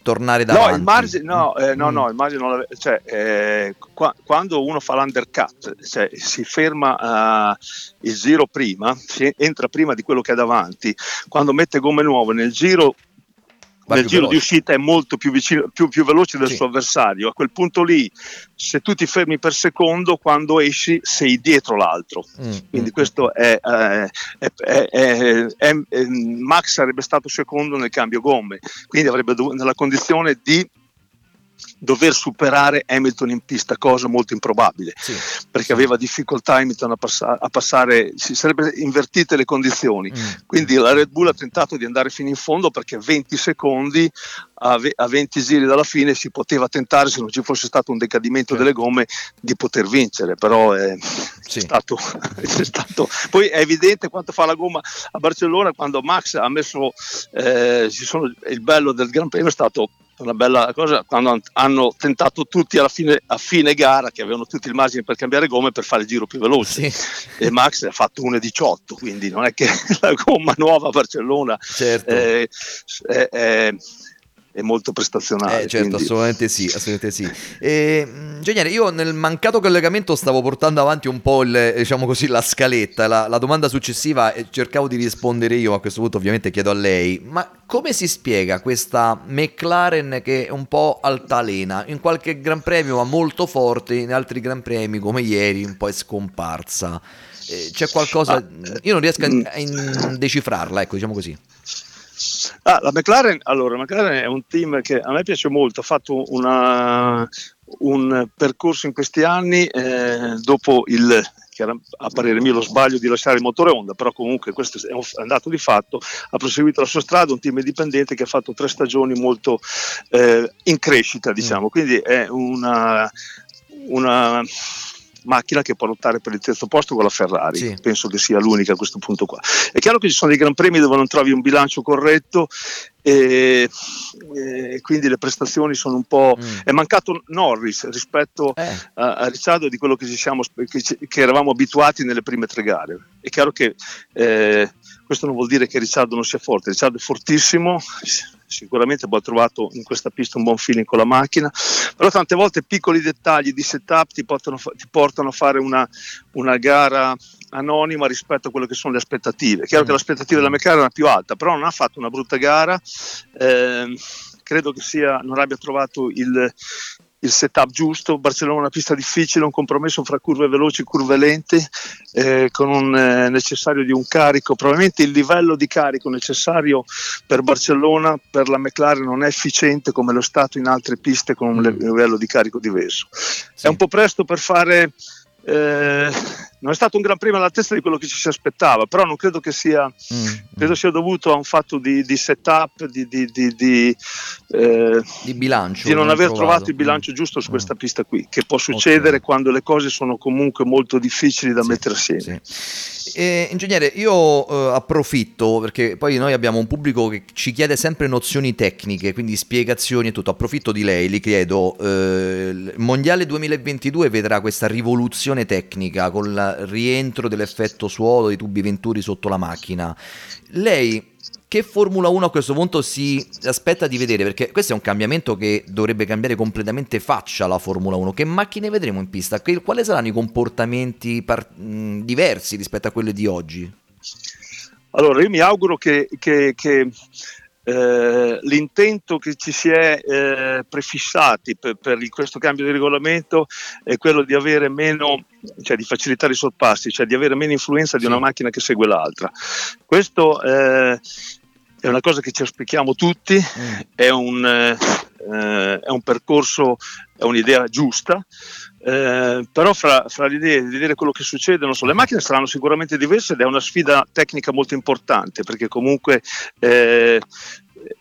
ritornare davanti. No, il margine, no, eh, Mm. no, no, il margine non l'ave- cioè, eh, qua- quando uno fa l'undercut, cioè, si ferma eh, il giro prima, si entra prima di quello che è davanti, quando mette gomme nuove nel giro Va nel giro di veloce. uscita è molto più, vicino, più, più veloce del Sì. suo avversario. A quel punto lì, se tu ti fermi per secondo, quando esci sei dietro l'altro. Mm, Quindi questo è, eh, è- è- Max sarebbe stato secondo nel cambio gomme, quindi avrebbe dovuto nella condizione di dover superare Hamilton in pista, cosa molto improbabile, perché aveva difficoltà Hamilton a, passa- a passare, si sarebbero invertite le condizioni. Mm. Quindi la Red Bull ha tentato di andare fino in fondo perché 20 secondi a, ve- a 20 giri dalla fine si poteva tentare, se non ci fosse stato un decadimento delle gomme, di poter vincere, però è, è stato, è stato- Poi è evidente quanto fa la gomma a Barcellona quando Max ha messo, eh, sono- il bello del Gran Premio è stato una bella cosa quando han- hanno tentato tutti alla fine, a fine gara che avevano tutti il margine per cambiare gomme per fare il giro più veloce e Max ha fatto 1.18 quindi non è che la gomma nuova a Barcellona Certo. eh, è, è- è molto prestazionale Eh, certo, quindi- assolutamente sì, assolutamente sì. E, mh, Ingegnere, io nel mancato collegamento stavo portando avanti un po' il, diciamo così, la scaletta, la, la domanda successiva e cercavo di rispondere io, a questo punto ovviamente chiedo a lei, ma come si spiega questa McLaren che è un po' altalena? In qualche gran premio va molto forte, in altri gran premi come ieri un po' è scomparsa. Eh, C'è qualcosa, io non riesco a, a in- decifrarla, ecco, diciamo così. Ah, la McLaren, allora, la McLaren è un team che a me piace molto, ha fatto una- un percorso in questi anni eh, dopo il, che era a parere mio lo sbaglio di lasciare il motore Honda, però comunque questo è un, è un dato di fatto, ha proseguito la sua strada, un team indipendente che ha fatto tre stagioni molto eh, in crescita, diciamo, quindi è una, una macchina che può lottare per il terzo posto con la Ferrari, penso che sia l'unica a questo punto qua. È chiaro che ci sono dei gran premi dove non trovi un bilancio corretto e, e quindi le prestazioni sono un po'... È mancato Norris rispetto a, a Ricciardo di quello che, ci siamo, che, che eravamo abituati nelle prime tre gare. È chiaro che eh, questo non vuol dire che Ricciardo non sia forte, Ricciardo è fortissimo, sicuramente ha trovato in questa pista un buon feeling con la macchina, però tante volte piccoli dettagli di setup ti portano, ti portano a fare una, una gara anonima rispetto a quelle che sono le aspettative. È chiaro che l'aspettativa della McLaren era più alta, però non ha fatto una brutta gara, ehm, credo che sia, non abbia trovato il, il setup giusto. Barcellona è una pista difficile, un compromesso fra curve veloci e curve lente, eh, con un eh, necessario di un carico. Probabilmente il livello di carico necessario per Barcellona, per la McLaren, non è efficiente come lo è stato in altre piste con un le- livello di carico diverso. È un po' presto per fare. eh, non è stato un gran premio all'altezza di quello che ci si aspettava, però non credo che sia, credo sia dovuto a un fatto di, di setup, di, di, di, eh, bilancio. di non aver trovato. trovato il bilancio giusto su questa pista qui, che può succedere quando le cose sono comunque molto difficili da mettere assieme. Eh, ingegnere, io eh, approfitto perché poi noi abbiamo un pubblico che ci chiede sempre nozioni tecniche, quindi spiegazioni e tutto. Approfitto di lei, li chiedo. eh, il Mondiale 2022 vedrà questa rivoluzione tecnica con rientro dell'effetto suolo dei tubi venturi sotto la macchina. Lei che Formula 1 a questo punto si aspetta di vedere? Perché questo è un cambiamento che dovrebbe cambiare completamente faccia la Formula 1. Che macchine vedremo in pista? Quali saranno i comportamenti par- diversi rispetto a quelli di oggi? Allora, io mi auguro che, che- che, eh, l'intento che ci si è eh, prefissati per, per questo cambio di regolamento è quello di avere meno, cioè di facilitare i sorpassi, cioè di avere meno influenza di una macchina che segue l'altra. Questo eh, è una cosa che ci auspichiamo tutti, è un, eh, eh, è un percorso, è un'idea giusta. Eh, però fra, fra le idee di vedere quello che succede non so, le macchine saranno sicuramente diverse ed è una sfida tecnica molto importante perché comunque eh,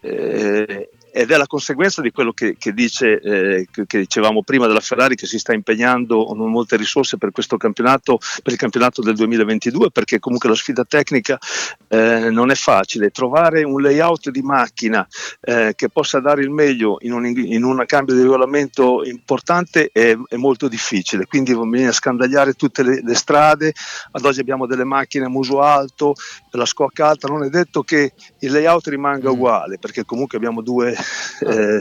eh, ed è la conseguenza di quello che, che dice, eh, che, che dicevamo prima della Ferrari che si sta impegnando con molte risorse per questo campionato, per il campionato del 2022, perché comunque la sfida tecnica eh, non è facile. Trovare un layout di macchina eh, che possa dare il meglio in un, in un cambio di regolamento importante è, è molto difficile, quindi bisogna scandagliare tutte le, le strade. Ad oggi abbiamo delle macchine a muso alto, la scocca alta, non è detto che il layout rimanga uguale, perché comunque abbiamo due eh,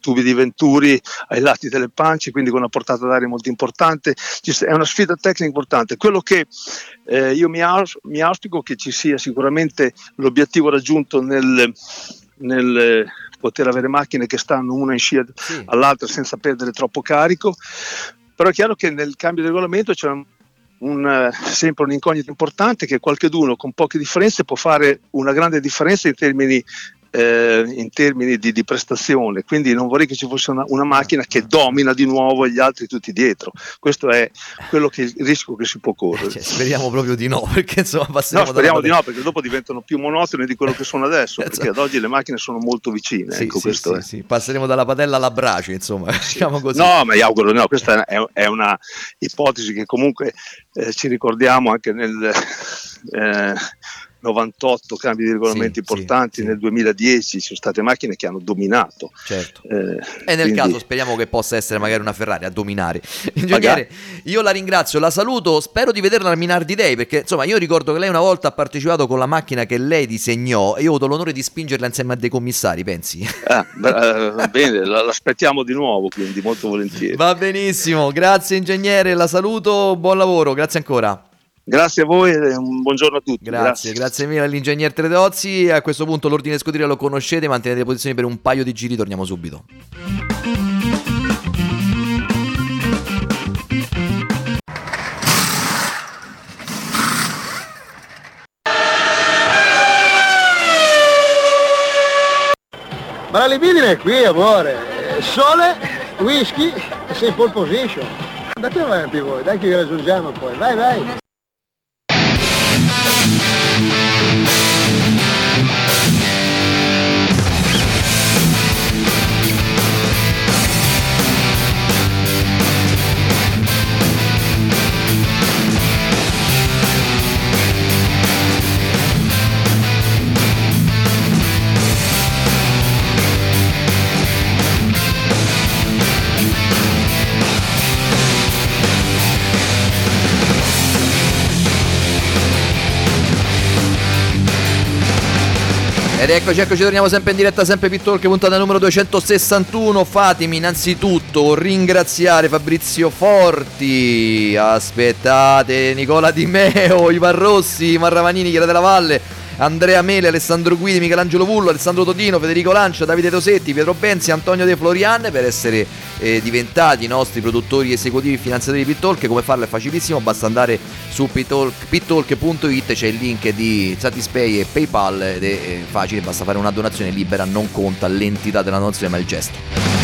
tubi di venturi ai lati delle pance, quindi con una portata d'aria molto importante. È una sfida tecnica importante. Quello che eh, io mi, aus- mi auspico che ci sia sicuramente l'obiettivo raggiunto nel, nel poter avere macchine che stanno una in scia all'altra senza perdere troppo carico, però è chiaro che nel cambio di regolamento c'è un, un, sempre un'incognita importante che qualcheduno con poche differenze può fare una grande differenza in termini eh, in termini di, di prestazione, quindi non vorrei che ci fosse una, una macchina che domina di nuovo gli altri tutti dietro. Questo è quello che il rischio che si può correre. Cioè, speriamo proprio di no, perché insomma No, passeremo speriamo di no, perché dopo diventano più monotone di quello che sono adesso, perché ad oggi le macchine sono molto vicine. Sì, ecco, sì, questo sì, sì. Passeremo dalla padella alla brace, insomma, diciamo così. No, ma io auguro no, questa è, è una ipotesi che comunque eh, ci ricordiamo anche nel eh, 98 cambi di regolamenti importanti, nel 2010 ci sono state macchine che hanno dominato. Certo. Eh, E nel quindi- caso speriamo che possa essere magari una Ferrari a dominare. Ingegnere, io la ringrazio, la saluto, spero di vederla al Minardi Day perché insomma io ricordo che lei una volta ha partecipato con la macchina che lei disegnò e io ho avuto l'onore di spingerla insieme a dei commissari, pensi? Ah, beh, eh, bene, la- l'aspettiamo di nuovo, quindi molto volentieri. Va benissimo, grazie ingegnere, la saluto, buon lavoro, grazie ancora. Grazie a voi e un buongiorno a tutti. Grazie, grazie mille all'ingegner Tredozzi. A questo punto l'ordine scuderia lo conoscete, mantenete le posizioni per un paio di giri, torniamo subito. Ma la libidine è qui, amore. Sole, whisky e sei in pole position. Andate avanti voi, dai che vi raggiungiamo poi. Vai, vai. Ed eccoci, eccoci, torniamo sempre in diretta, sempre Pittalk, puntata numero 261. Fatemi innanzitutto ringraziare Fabrizio Forti, aspettate, Nicola Di Meo, Ivan Rossi, Marravanini, Chiara della Valle, Andrea Mele, Alessandro Guidi, Michelangelo Vullo, Alessandro Totino, Federico Lancia, Davide Tosetti, Pietro Benzi, Antonio De Florian per essere eh, diventati i nostri produttori esecutivi e finanziatori di Pittalk. Come farlo è facilissimo, basta andare su pittalk.it, c'è il link di Satispay e PayPal ed è eh, facile, basta fare una donazione libera, non conta l'entità della donazione ma il gesto.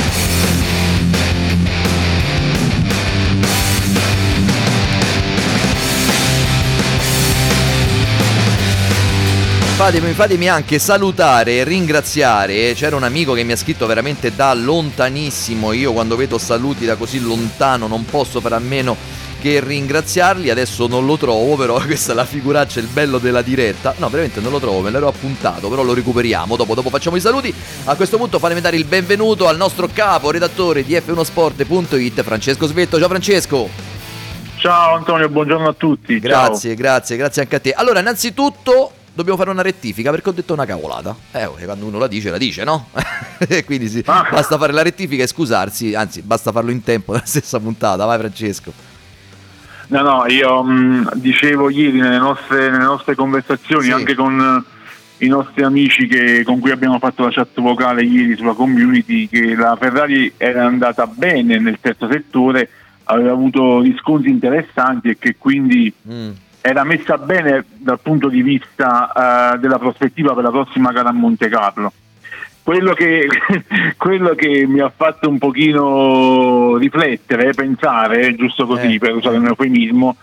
Fatemi, fatemi anche salutare e ringraziare. C'era un amico che mi ha scritto veramente da lontanissimo. Io quando vedo saluti da così lontano non posso fare a meno che ringraziarli. Adesso non lo trovo, però questa è la figuraccia, il bello della diretta. No, veramente non lo trovo, me l'ero appuntato, però lo recuperiamo. Dopo, dopo facciamo i saluti. A questo punto fatemi dare il benvenuto al nostro capo redattore di F1sport.it, Francesco Svetto. Ciao Francesco. Ciao Antonio, buongiorno a tutti. Grazie, grazie, grazie anche a te. Allora, innanzitutto dobbiamo fare una rettifica perché ho detto una cavolata. Eh, oh, quando uno la dice, la dice, no? E Quindi sì, basta fare la rettifica e scusarsi, anzi, basta farlo in tempo nella stessa puntata. Vai Francesco. No, no, io mh, dicevo ieri nelle nostre, nelle nostre conversazioni, Sì. anche con, i nostri amici che- con cui abbiamo fatto la chat vocale ieri sulla community che la Ferrari era andata bene nel terzo settore, aveva avuto riscontri interessanti e che quindi era messa bene dal punto di vista eh, della prospettiva per la prossima gara a Monte Carlo. Quello che, quello che mi ha fatto un pochino riflettere, pensare, giusto così per usare un eufemismo,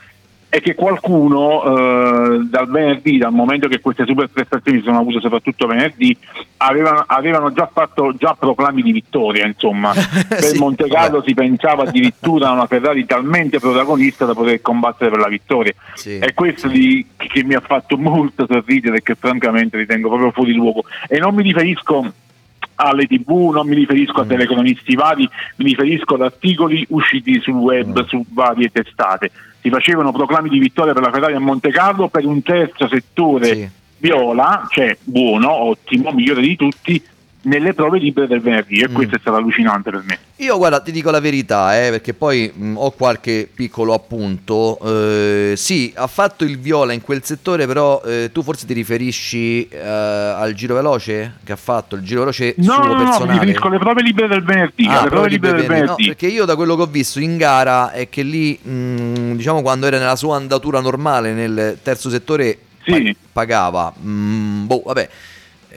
è che qualcuno eh, dal venerdì, dal momento che queste super prestazioni si sono avute soprattutto venerdì, avevano, avevano già fatto già proclami di vittoria, insomma. Per Sì, Monte Carlo si pensava addirittura a una Ferrari talmente protagonista da poter combattere per la vittoria. È questo di- che mi ha fatto molto sorridere e che francamente ritengo proprio fuori luogo. E non mi riferisco alle tv, non mi riferisco a telecronisti vari, mi riferisco ad articoli usciti sul web su varie testate. Si facevano proclami di vittoria per la Ferrari a Monte Carlo per un terzo settore viola, cioè buono, ottimo, migliore di tutti, nelle prove libere del venerdì e questo è stato allucinante per me. Io guarda, ti dico la verità, eh, perché poi mh, ho qualche piccolo appunto. Eh, sì, ha fatto il viola in quel settore, però eh, tu forse ti riferisci eh, al giro veloce che ha fatto, il giro veloce No, suo no, no, mi personale. riferisco alle prove libere del venerdì, Ah, alle prove libere del venerdì. No, perché io da quello che ho visto in gara è che lì, mh, diciamo, quando era nella sua andatura normale nel terzo settore, pa- pagava. Mm, boh, vabbè.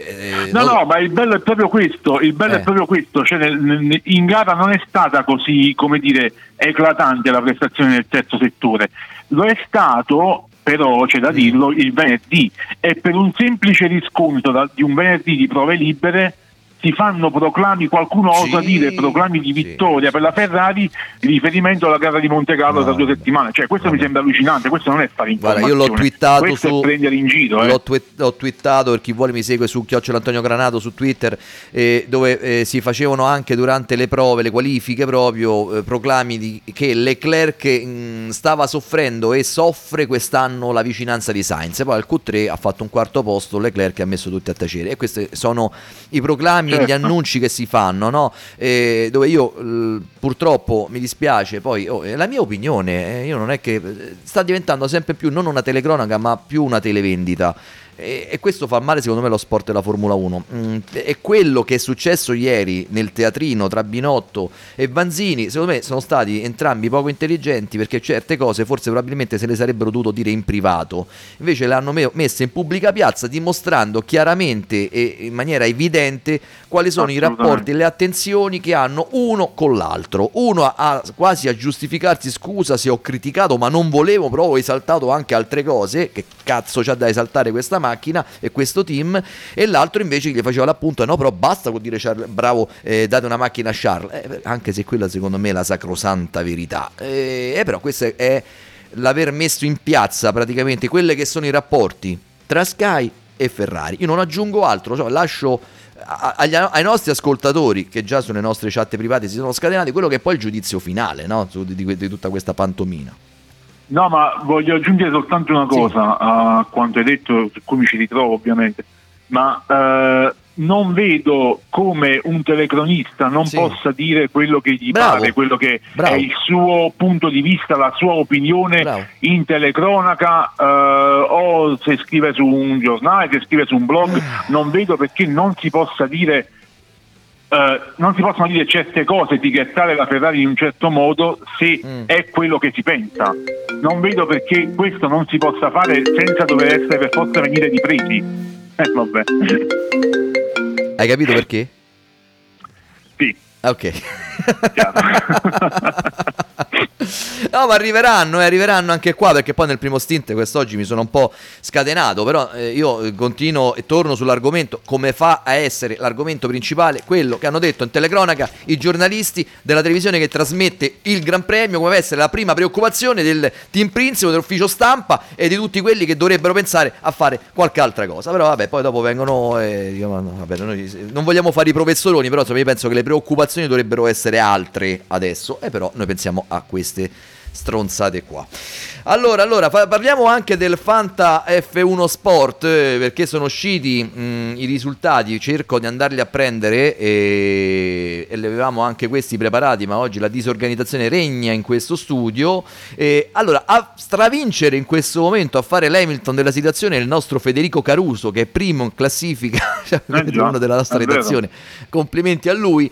Eh, No, no, ma il bello è proprio questo, il bello Eh. è proprio questo, cioè in gara non è stata così, come dire, eclatante la prestazione nel terzo settore, lo è stato però c'è Mm. da dirlo il venerdì e per un semplice riscontro da- di un venerdì di prove libere si fanno proclami, qualcuno osa dire proclami di vittoria. Per la Ferrari in riferimento alla gara di Monte Carlo tra due settimane, cioè questo mi sembra allucinante, questo non è fare Guarda, informazione, io l'ho twittato questo su è prendere in giro, eh. L'ho, twi- l'ho twittato per chi vuole mi segue su Chiocciola Antonio Granato su Twitter eh, dove eh, si facevano anche durante le prove, le qualifiche proprio eh, proclami di, che Leclerc mh, stava soffrendo e soffre quest'anno la vicinanza di Sainz. Poi al Q3 ha fatto un quarto posto, Leclerc ha messo tutti a tacere. E questi sono i proclami e gli Certo. annunci che si fanno, no? Eh, dove io l- purtroppo mi dispiace, poi oh, la mia opinione, eh, io non è che eh, sta diventando sempre più non una telecronaca ma più una televendita. E, e questo fa male secondo me lo sport della Formula 1. Mm, e quello che è successo ieri nel teatrino tra Binotto e Vanzini, secondo me sono stati entrambi poco intelligenti perché certe cose forse probabilmente se le sarebbero dovuto dire in privato. Invece le hanno me- messe in pubblica piazza dimostrando chiaramente e in maniera evidente quali sono i rapporti e le attenzioni che hanno uno con l'altro. Uno ha, ha quasi a giustificarsi, scusa se ho criticato, ma non volevo, però ho esaltato anche altre cose. Che cazzo c'ha da esaltare questa macchina e questo team? E l'altro invece gli faceva l'appunto: no, però basta con dire Charles, bravo, eh, date una macchina a Charles. Eh, anche se quella secondo me è la sacrosanta verità. Eh, eh, però questo è, l'aver messo in piazza praticamente quelli che sono i rapporti tra Sky e Ferrari. Io non aggiungo altro, cioè lascio agli- ai nostri ascoltatori che già sulle nostre chat private si sono scatenati quello che è poi il giudizio finale no? Di, di- di tutta questa pantomina. No, ma voglio aggiungere soltanto una cosa a quanto hai detto, su cui mi ci ritrovo ovviamente, ma eh, non vedo come un telecronista non possa dire quello che gli Bravo. pare, quello che Bravo. è il suo punto di vista, la sua opinione in telecronaca eh, o se scrive su un giornale, se scrive su un blog, non vedo perché non si possa dire eh, non si possono dire certe cose, etichettare la Ferrari in un certo modo se è quello che si pensa. Non vedo perché questo non si possa fare senza dover essere per forza venire ripresi. Eh, vabbè. Hai capito perché? Sì. Ok. No, ma arriveranno, eh, arriveranno anche qua perché poi nel primo stint quest'oggi mi sono un po' scatenato, però eh, io eh, continuo e torno sull'argomento come fa a essere l'argomento principale, quello che hanno detto in telecronaca i giornalisti della televisione che trasmette il Gran Premio, come deve essere la prima preoccupazione del team principal, dell'ufficio stampa e di tutti quelli che dovrebbero pensare a fare qualche altra cosa. Però vabbè, poi dopo vengono e dicono, "No, vabbè, noi non vogliamo fare i professoroni, però insomma io penso che le preoccupazioni dovrebbero essere altre adesso e però noi pensiamo a queste stronzate qua. Allora, allora fa- parliamo anche del Fanta F1 Sport eh, perché sono usciti mh, i risultati, cerco di andarli a prendere e, e li avevamo anche questi preparati, ma oggi la disorganizzazione regna in questo studio. E, allora, a stravincere in questo momento, a fare l'Hamilton della situazione è il nostro Federico Caruso che è primo in classifica, cioè, già, uno della nostra redazione. Complimenti a lui.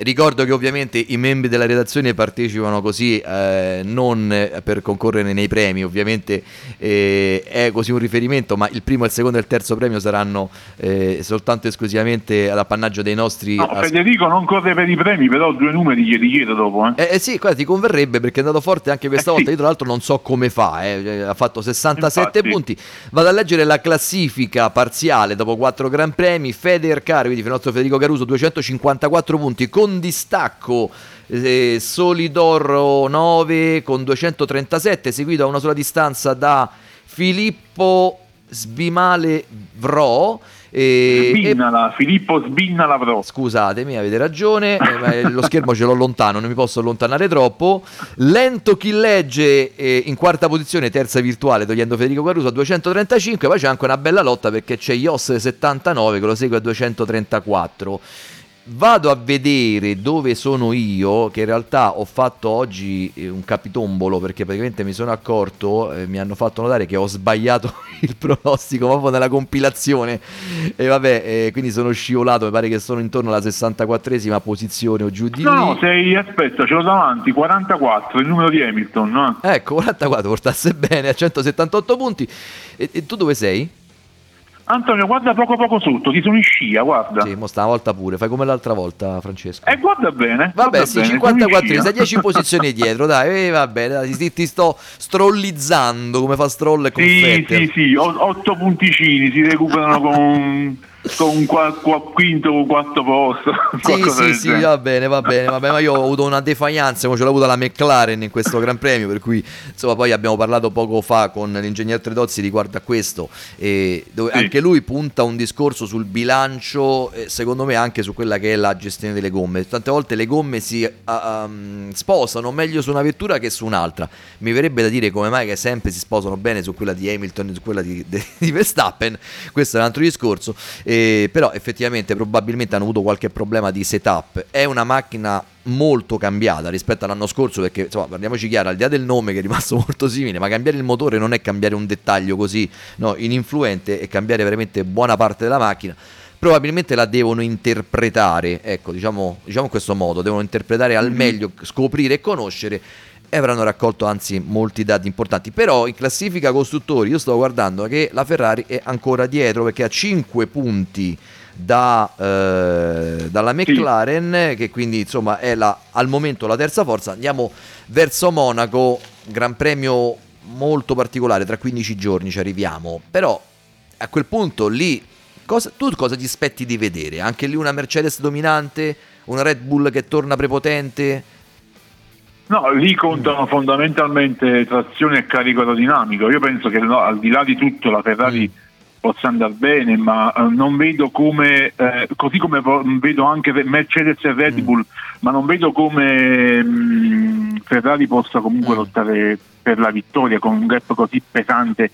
Ricordo che ovviamente i membri della redazione partecipano così eh, non eh, per concorrere nei premi, ovviamente eh, è così un riferimento, ma il primo, il secondo e il terzo premio saranno eh, soltanto esclusivamente all'appannaggio dei nostri... No, as- Federico non corre per i premi, però due numeri glieli chiedo dopo. Eh. eh, eh sì, guarda, ti converrebbe perché è andato forte anche questa volta. Io, tra l'altro, non so come fa. Ha fatto 67 Infatti. punti. Vado a leggere la classifica parziale dopo 4 Gran Premi. Feder Caro, quindi il nostro Federico Caruso, 254 punti con distacco. eh, Solidorro 9 con 237, seguito a una sola distanza da Filippo Sbimale Vro. E, e- Sbinnala, Filippo Sbinnala Pro. Scusatemi, avete ragione, eh, ma lo schermo ce l'ho lontano, non mi posso allontanare troppo. Lento chi legge eh, in quarta posizione, terza virtuale, togliendo Federico Caruso a 235, poi c'è anche una bella lotta perché c'è Ios 79 che lo segue a 234. Vado a vedere dove sono io, che in realtà ho fatto oggi eh, un capitombolo perché praticamente mi sono accorto, eh, mi hanno fatto notare che ho sbagliato il pronostico proprio nella compilazione e vabbè, eh, quindi sono scivolato, mi pare che sono intorno alla 64esima posizione o giù di No, lì. no, sei, aspetta, ce l'ho davanti, 44, il numero di Hamilton, no? Ecco, 44, portasse bene a 178 punti. E, e tu dove sei? Antonio, guarda poco poco sotto, ti sono in scia, guarda. Sì, mo stavolta pure, fai come l'altra volta, Francesco. E guarda bene. Vabbè, guarda sì, bene, 54 sono in sei scia. 10 posizioni dietro, dai, eh, vabbè, dai, ti, ti sto strollizzando come fa stroll e Sì, confetti. sì, sì, o- otto punticini si recuperano con, con un qua- qua- quinto o quarto posto. Sì, sì, sì, genere. va bene, va bene, va bene, ma io ho avuto una defiance come ce l'ha avuta la McLaren in questo Gran Premio, per cui insomma poi abbiamo parlato poco fa con l'ingegner Tredozzi riguardo a questo, e dove Sì. anche lui punta un discorso sul bilancio, e secondo me anche su quella che è la gestione delle gomme. Tante volte le gomme si um, sposano meglio su una vettura che su un'altra. Mi verrebbe da dire come mai che sempre si sposano bene su quella di Hamilton e su quella di, di- di Verstappen, questo è un altro discorso, però effettivamente probabilmente hanno avuto qualche problema di setup. È una macchina molto cambiata rispetto all'anno scorso perché insomma parliamoci chiaro al di là del nome che è rimasto molto simile ma cambiare il motore non è cambiare un dettaglio così no, ininfluente è cambiare veramente buona parte della macchina probabilmente la devono interpretare ecco diciamo, diciamo in questo modo devono interpretare al meglio scoprire e conoscere e avranno raccolto anzi molti dati importanti. Però in classifica costruttori io sto guardando che la Ferrari è ancora dietro perché ha 5 punti da, eh, dalla McLaren che quindi insomma è la, al momento la terza forza. Andiamo verso Monaco gran premio molto particolare tra 15 giorni ci arriviamo. Però a quel punto lì cosa, tu cosa ti aspetti di vedere? Anche lì una Mercedes dominante una Red Bull che torna prepotente No, lì contano fondamentalmente trazione e carico aerodinamico. Io penso che no, al di là di tutto la Ferrari possa andare bene, ma eh, non vedo come, eh, così come vedo anche Mercedes e Red Bull, ma non vedo come mh, Ferrari possa comunque lottare per la vittoria con un gap così pesante.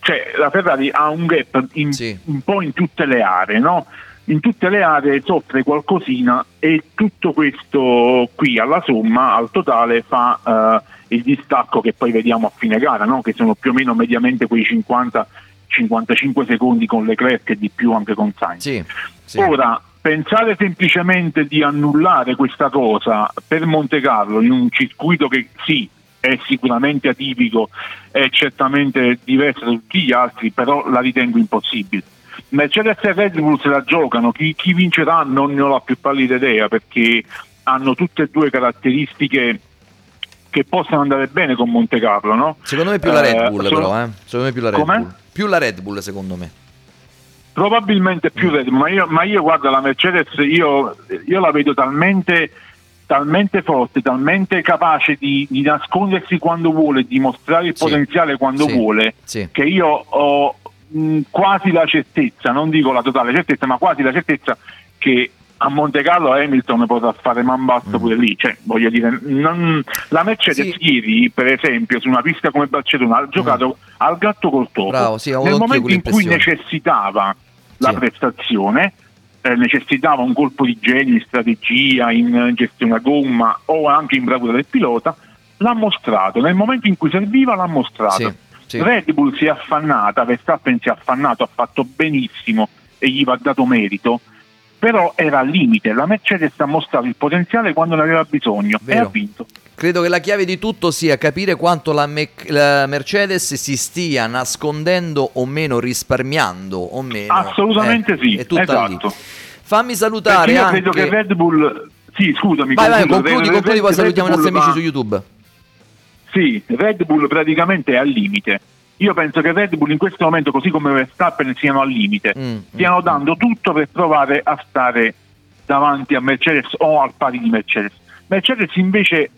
Cioè, la Ferrari ha un gap in- un po' in tutte le aree, no? In tutte le aree soffre qualcosina e tutto questo qui alla somma, al totale, fa eh, il distacco che poi vediamo a fine gara, no? che sono più o meno mediamente quei 50-55 secondi con Leclerc e di più anche con Sainz. Ora, pensare semplicemente di annullare questa cosa per Monte Carlo in un circuito che sì, è sicuramente atipico, è certamente diverso da tutti gli altri, però la ritengo impossibile. Mercedes e Red Bull se la giocano, chi, chi vincerà non ne ho la più pallida idea perché hanno tutte e due caratteristiche che possono andare bene con Monte Carlo, no? secondo me più la Red Eh, Bull sono- però eh? secondo me più la Red Com'è? Bull più la Red Bull secondo me Probabilmente più Red Bull, ma io, ma io guarda la Mercedes, io, io la vedo talmente, talmente forte, talmente capace di, di nascondersi quando vuole, di mostrare il Sì, potenziale quando sì, vuole, sì. che io ho mh, quasi la certezza, non dico la totale certezza, ma quasi la certezza che a Monte Carlo Hamilton potrà fare man Mm. basso pure lì, cioè, voglio dire, non- la Mercedes ieri, per esempio, su una pista come Barcellona ha giocato al gatto col topo. Mm. Bravo, sì, Nel momento in cui necessitava la Sì. prestazione, eh, necessitava un colpo di genio in strategia, in eh, gestione a gomma o anche in bravura del pilota, l'ha mostrato. Nel momento in cui serviva l'ha mostrato. Sì, sì. Red Bull si è affannata, Verstappen si è affannato, ha fatto benissimo e gli va dato merito, però era al limite. La Mercedes ha mostrato il potenziale quando ne aveva bisogno e Vero. ha vinto. Credo che la chiave di tutto sia capire quanto la, Mec- la Mercedes si stia nascondendo o meno, risparmiando o meno. Assolutamente Eh, sì, È tutta esatto. lì. Fammi salutare Perché io anche... credo che Red Bull... Sì, scusami. Vai, vai, concludi, concludi, poi salutiamo i nostri amici va- su YouTube. Sì, Red Bull praticamente è al limite. Io penso che Red Bull in questo momento, così come Verstappen, siano al limite. Mm, Stiano dando tutto per provare a stare davanti a Mercedes o al pari di Mercedes. Mercedes invece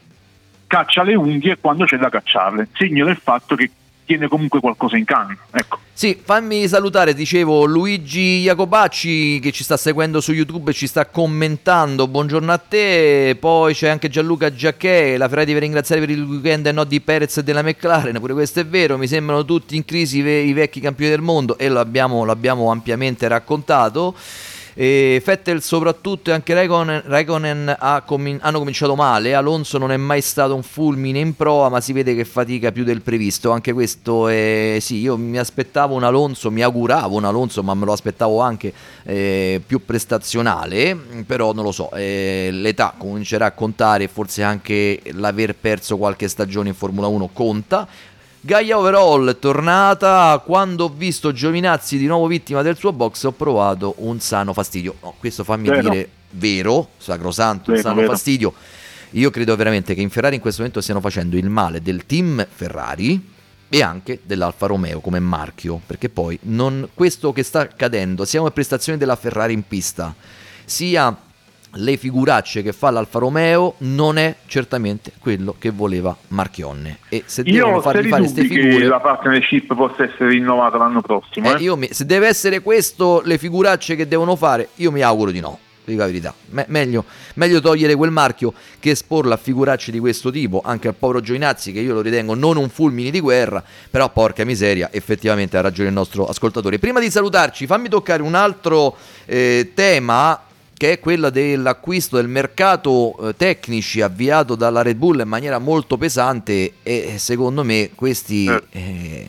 caccia le unghie quando c'è da cacciarle, segno del fatto che tiene comunque qualcosa in canna. Ecco. Sì, fammi salutare, dicevo, Luigi Jacobacci che ci sta seguendo su YouTube e ci sta commentando. Buongiorno a te. Poi c'è anche Gianluca Giacchè, la Ferrari per ringraziare per il weekend e no di Perez e della McLaren. Pure questo è vero, mi sembrano tutti in crisi i ve- i vecchi campioni del mondo e lo abbiamo, l'abbiamo ampiamente raccontato. E Vettel soprattutto e anche Raikkonen, Raikkonen ha comin- hanno cominciato male. Alonso non è mai stato un fulmine in prova, ma si vede che fatica più del previsto. Anche questo è sì, io mi aspettavo un Alonso, mi auguravo un Alonso, ma me lo aspettavo anche eh, più prestazionale. Però non lo so, eh, l'età comincerà a contare e forse anche l'aver perso qualche stagione in Formula 1 conta. Gaia Overall è tornata. Quando ho visto Giovinazzi di nuovo vittima del suo box, ho provato un sano fastidio. No, questo fammi Vero. dire vero, sacrosanto, un Vero, sano vero. fastidio. Io credo veramente che in Ferrari in questo momento stiano facendo il male del team Ferrari e anche dell'Alfa Romeo come marchio, perché poi non, questo che sta accadendo, sia come prestazioni della Ferrari in pista, sia le figuracce che fa l'Alfa Romeo, non è certamente quello che voleva Marchionne. E se devono Io ho fargli fare queste figure... che la partnership possa essere rinnovata l'anno prossimo. Eh, eh. mi- se deve essere questo le figuracce che devono fare, io mi auguro di no. Dico la verità, Me- meglio, meglio togliere quel marchio che esporla a figuracce di questo tipo, anche al povero Giovinazzi, che io lo ritengo non un fulmine di guerra, però porca miseria, effettivamente ha ragione il nostro ascoltatore. Prima di salutarci, fammi toccare un altro eh, tema che è quella dell'acquisto del mercato eh, tecnici avviato dalla Red Bull in maniera molto pesante e secondo me questi eh,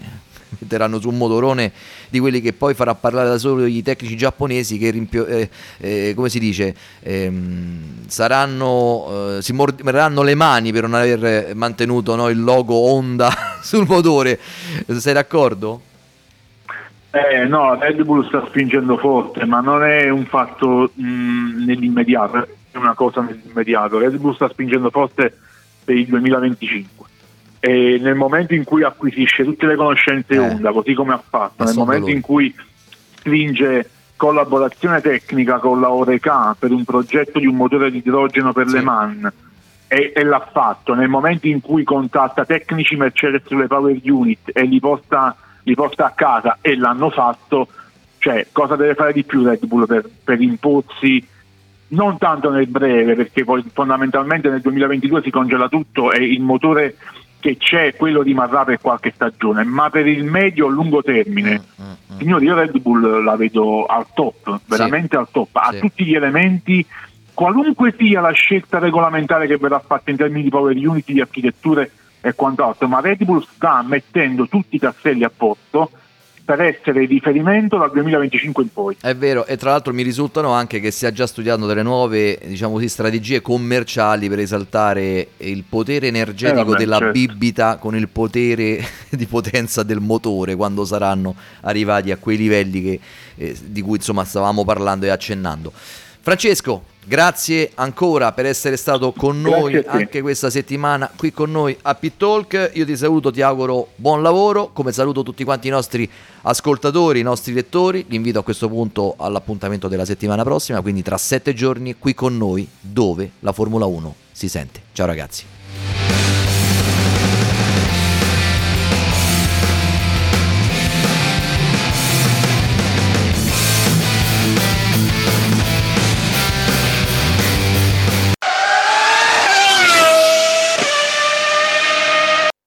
metteranno su un motorone di quelli che poi farà parlare da solo i tecnici giapponesi che rimpio- eh, eh, come si dice ehm, saranno eh, si morderanno le mani per non aver mantenuto no, il logo Honda sul motore sei d'accordo? Eh, no, Red Bull sta spingendo forte, ma non è un fatto mh, nell'immediato, è una cosa nell'immediato. Red Bull sta spingendo forte per il 2025. E nel momento in cui acquisisce tutte le conoscenze Eh. Honda, così come ha fatto, nel momento in cui stringe collaborazione tecnica con la Oreca per un progetto di un motore di idrogeno per Le Mans e, e l'ha fatto nel momento in cui contatta tecnici Mercedes sulle power unit e li porta, li porta a casa e l'hanno fatto cioè cosa deve fare di più Red Bull per, per imporsi non tanto nel breve perché poi fondamentalmente nel 2022 si congela tutto e il motore che c'è quello rimarrà per qualche stagione ma per il medio lungo termine signori io Red Bull la vedo al top veramente al top ha Sì. tutti gli elementi qualunque sia la scelta regolamentare che verrà fatta in termini di power unity, di architetture e quant'altro, ma Red Bull sta mettendo tutti i tasselli a posto per essere riferimento dal 2025 in poi. È vero, e tra l'altro mi risultano anche che stia già studiando delle nuove, diciamo così, strategie commerciali per esaltare il potere energetico Eh, vabbè, della certo. bibita con il potere di potenza del motore quando saranno arrivati a quei livelli che, eh, di cui insomma stavamo parlando e accennando. Francesco, grazie ancora per essere stato con noi anche questa settimana qui con noi a Pit Talk. Io ti saluto, ti auguro buon lavoro, come saluto tutti quanti i nostri ascoltatori, i nostri lettori. Li invito a questo punto all'appuntamento della settimana prossima, quindi tra sette giorni qui con noi dove la Formula 1 si sente. Ciao ragazzi.